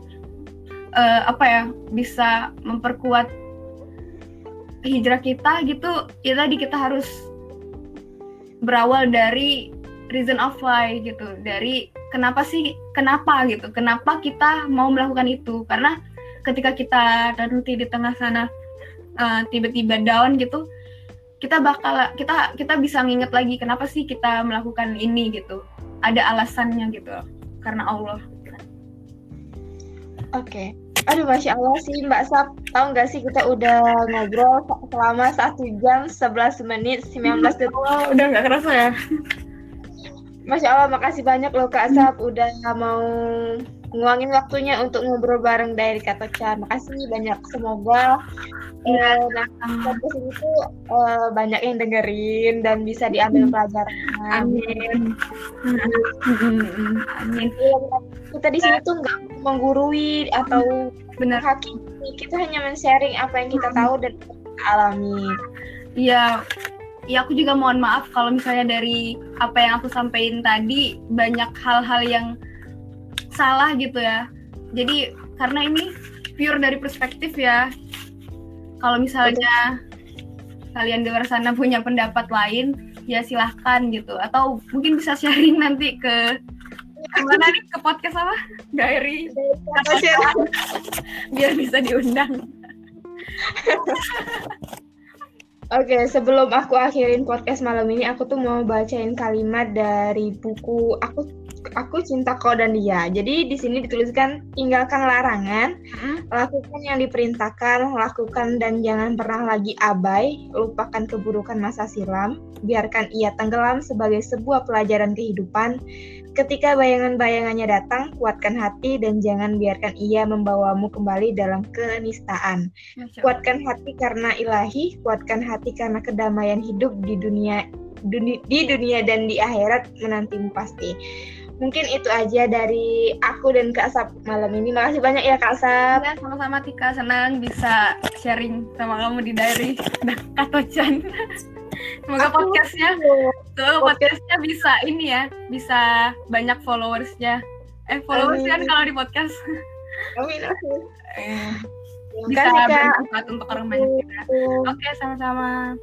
uh, apa ya bisa memperkuat hijrah kita gitu ya tadi kita harus berawal dari reason of why gitu dari kenapa sih kenapa gitu kenapa kita mau melakukan itu? Karena ketika kita nanti di tengah sana uh, tiba-tiba down gitu kita bakal kita kita bisa nginget lagi kenapa sih kita melakukan ini gitu ada alasannya gitu karena Allah oke okay. Aduh, masya Allah sih Mbak Sap. Tahu nggak sih kita udah ngobrol selama satu jam 11 menit 19 detik. Oh, udah nggak kerasa ya? Masya Allah, makasih banyak loh Kak Sap udah mau nguangin waktunya untuk ngobrol bareng dari Kata Chan. Makasih banyak. Semoga Iya, nah podcast ini tuh uh, banyak yang dengerin dan bisa diambil pelajaran. Amin. Amin. Iya, kita di sini tuh nggak menggurui atau benar hakimi. Kita hanya men-sharing apa yang kita tahu dan kita alami. Iya. Ya aku juga mohon maaf kalau misalnya dari apa yang aku sampaikan tadi banyak hal-hal yang salah gitu ya. Jadi karena ini pure dari perspektif ya. Kalau misalnya Betul. kalian di luar sana punya pendapat lain ya silahkan gitu. Atau mungkin bisa sharing nanti ke ke mana nih? Ke podcast apa? Diary. Biar bisa diundang. Oke, okay, sebelum aku akhirin podcast malam ini, aku tuh mau bacain kalimat dari buku aku aku cinta kau dan dia. Jadi di sini dituliskan tinggalkan larangan, hmm? lakukan yang diperintahkan, lakukan dan jangan pernah lagi abai, lupakan keburukan masa silam, biarkan ia tenggelam sebagai sebuah pelajaran kehidupan. Ketika bayangan-bayangannya datang, kuatkan hati dan jangan biarkan ia membawamu kembali dalam kenistaan. Kuatkan hati karena ilahi, kuatkan hati karena kedamaian hidup di dunia di dunia dan di akhirat menantimu pasti mungkin itu aja dari aku dan Kak Sap malam ini. Makasih banyak ya Kak Sap. Ya, sama-sama Tika, senang bisa sharing sama kamu di diary Kak Tocan. Semoga aku podcastnya tuh podcastnya bisa ini ya, bisa banyak followersnya. Eh followersnya kan kalau di podcast. Amin, amin. Eh, bisa bermanfaat untuk orang banyak juga. Oke, sama-sama.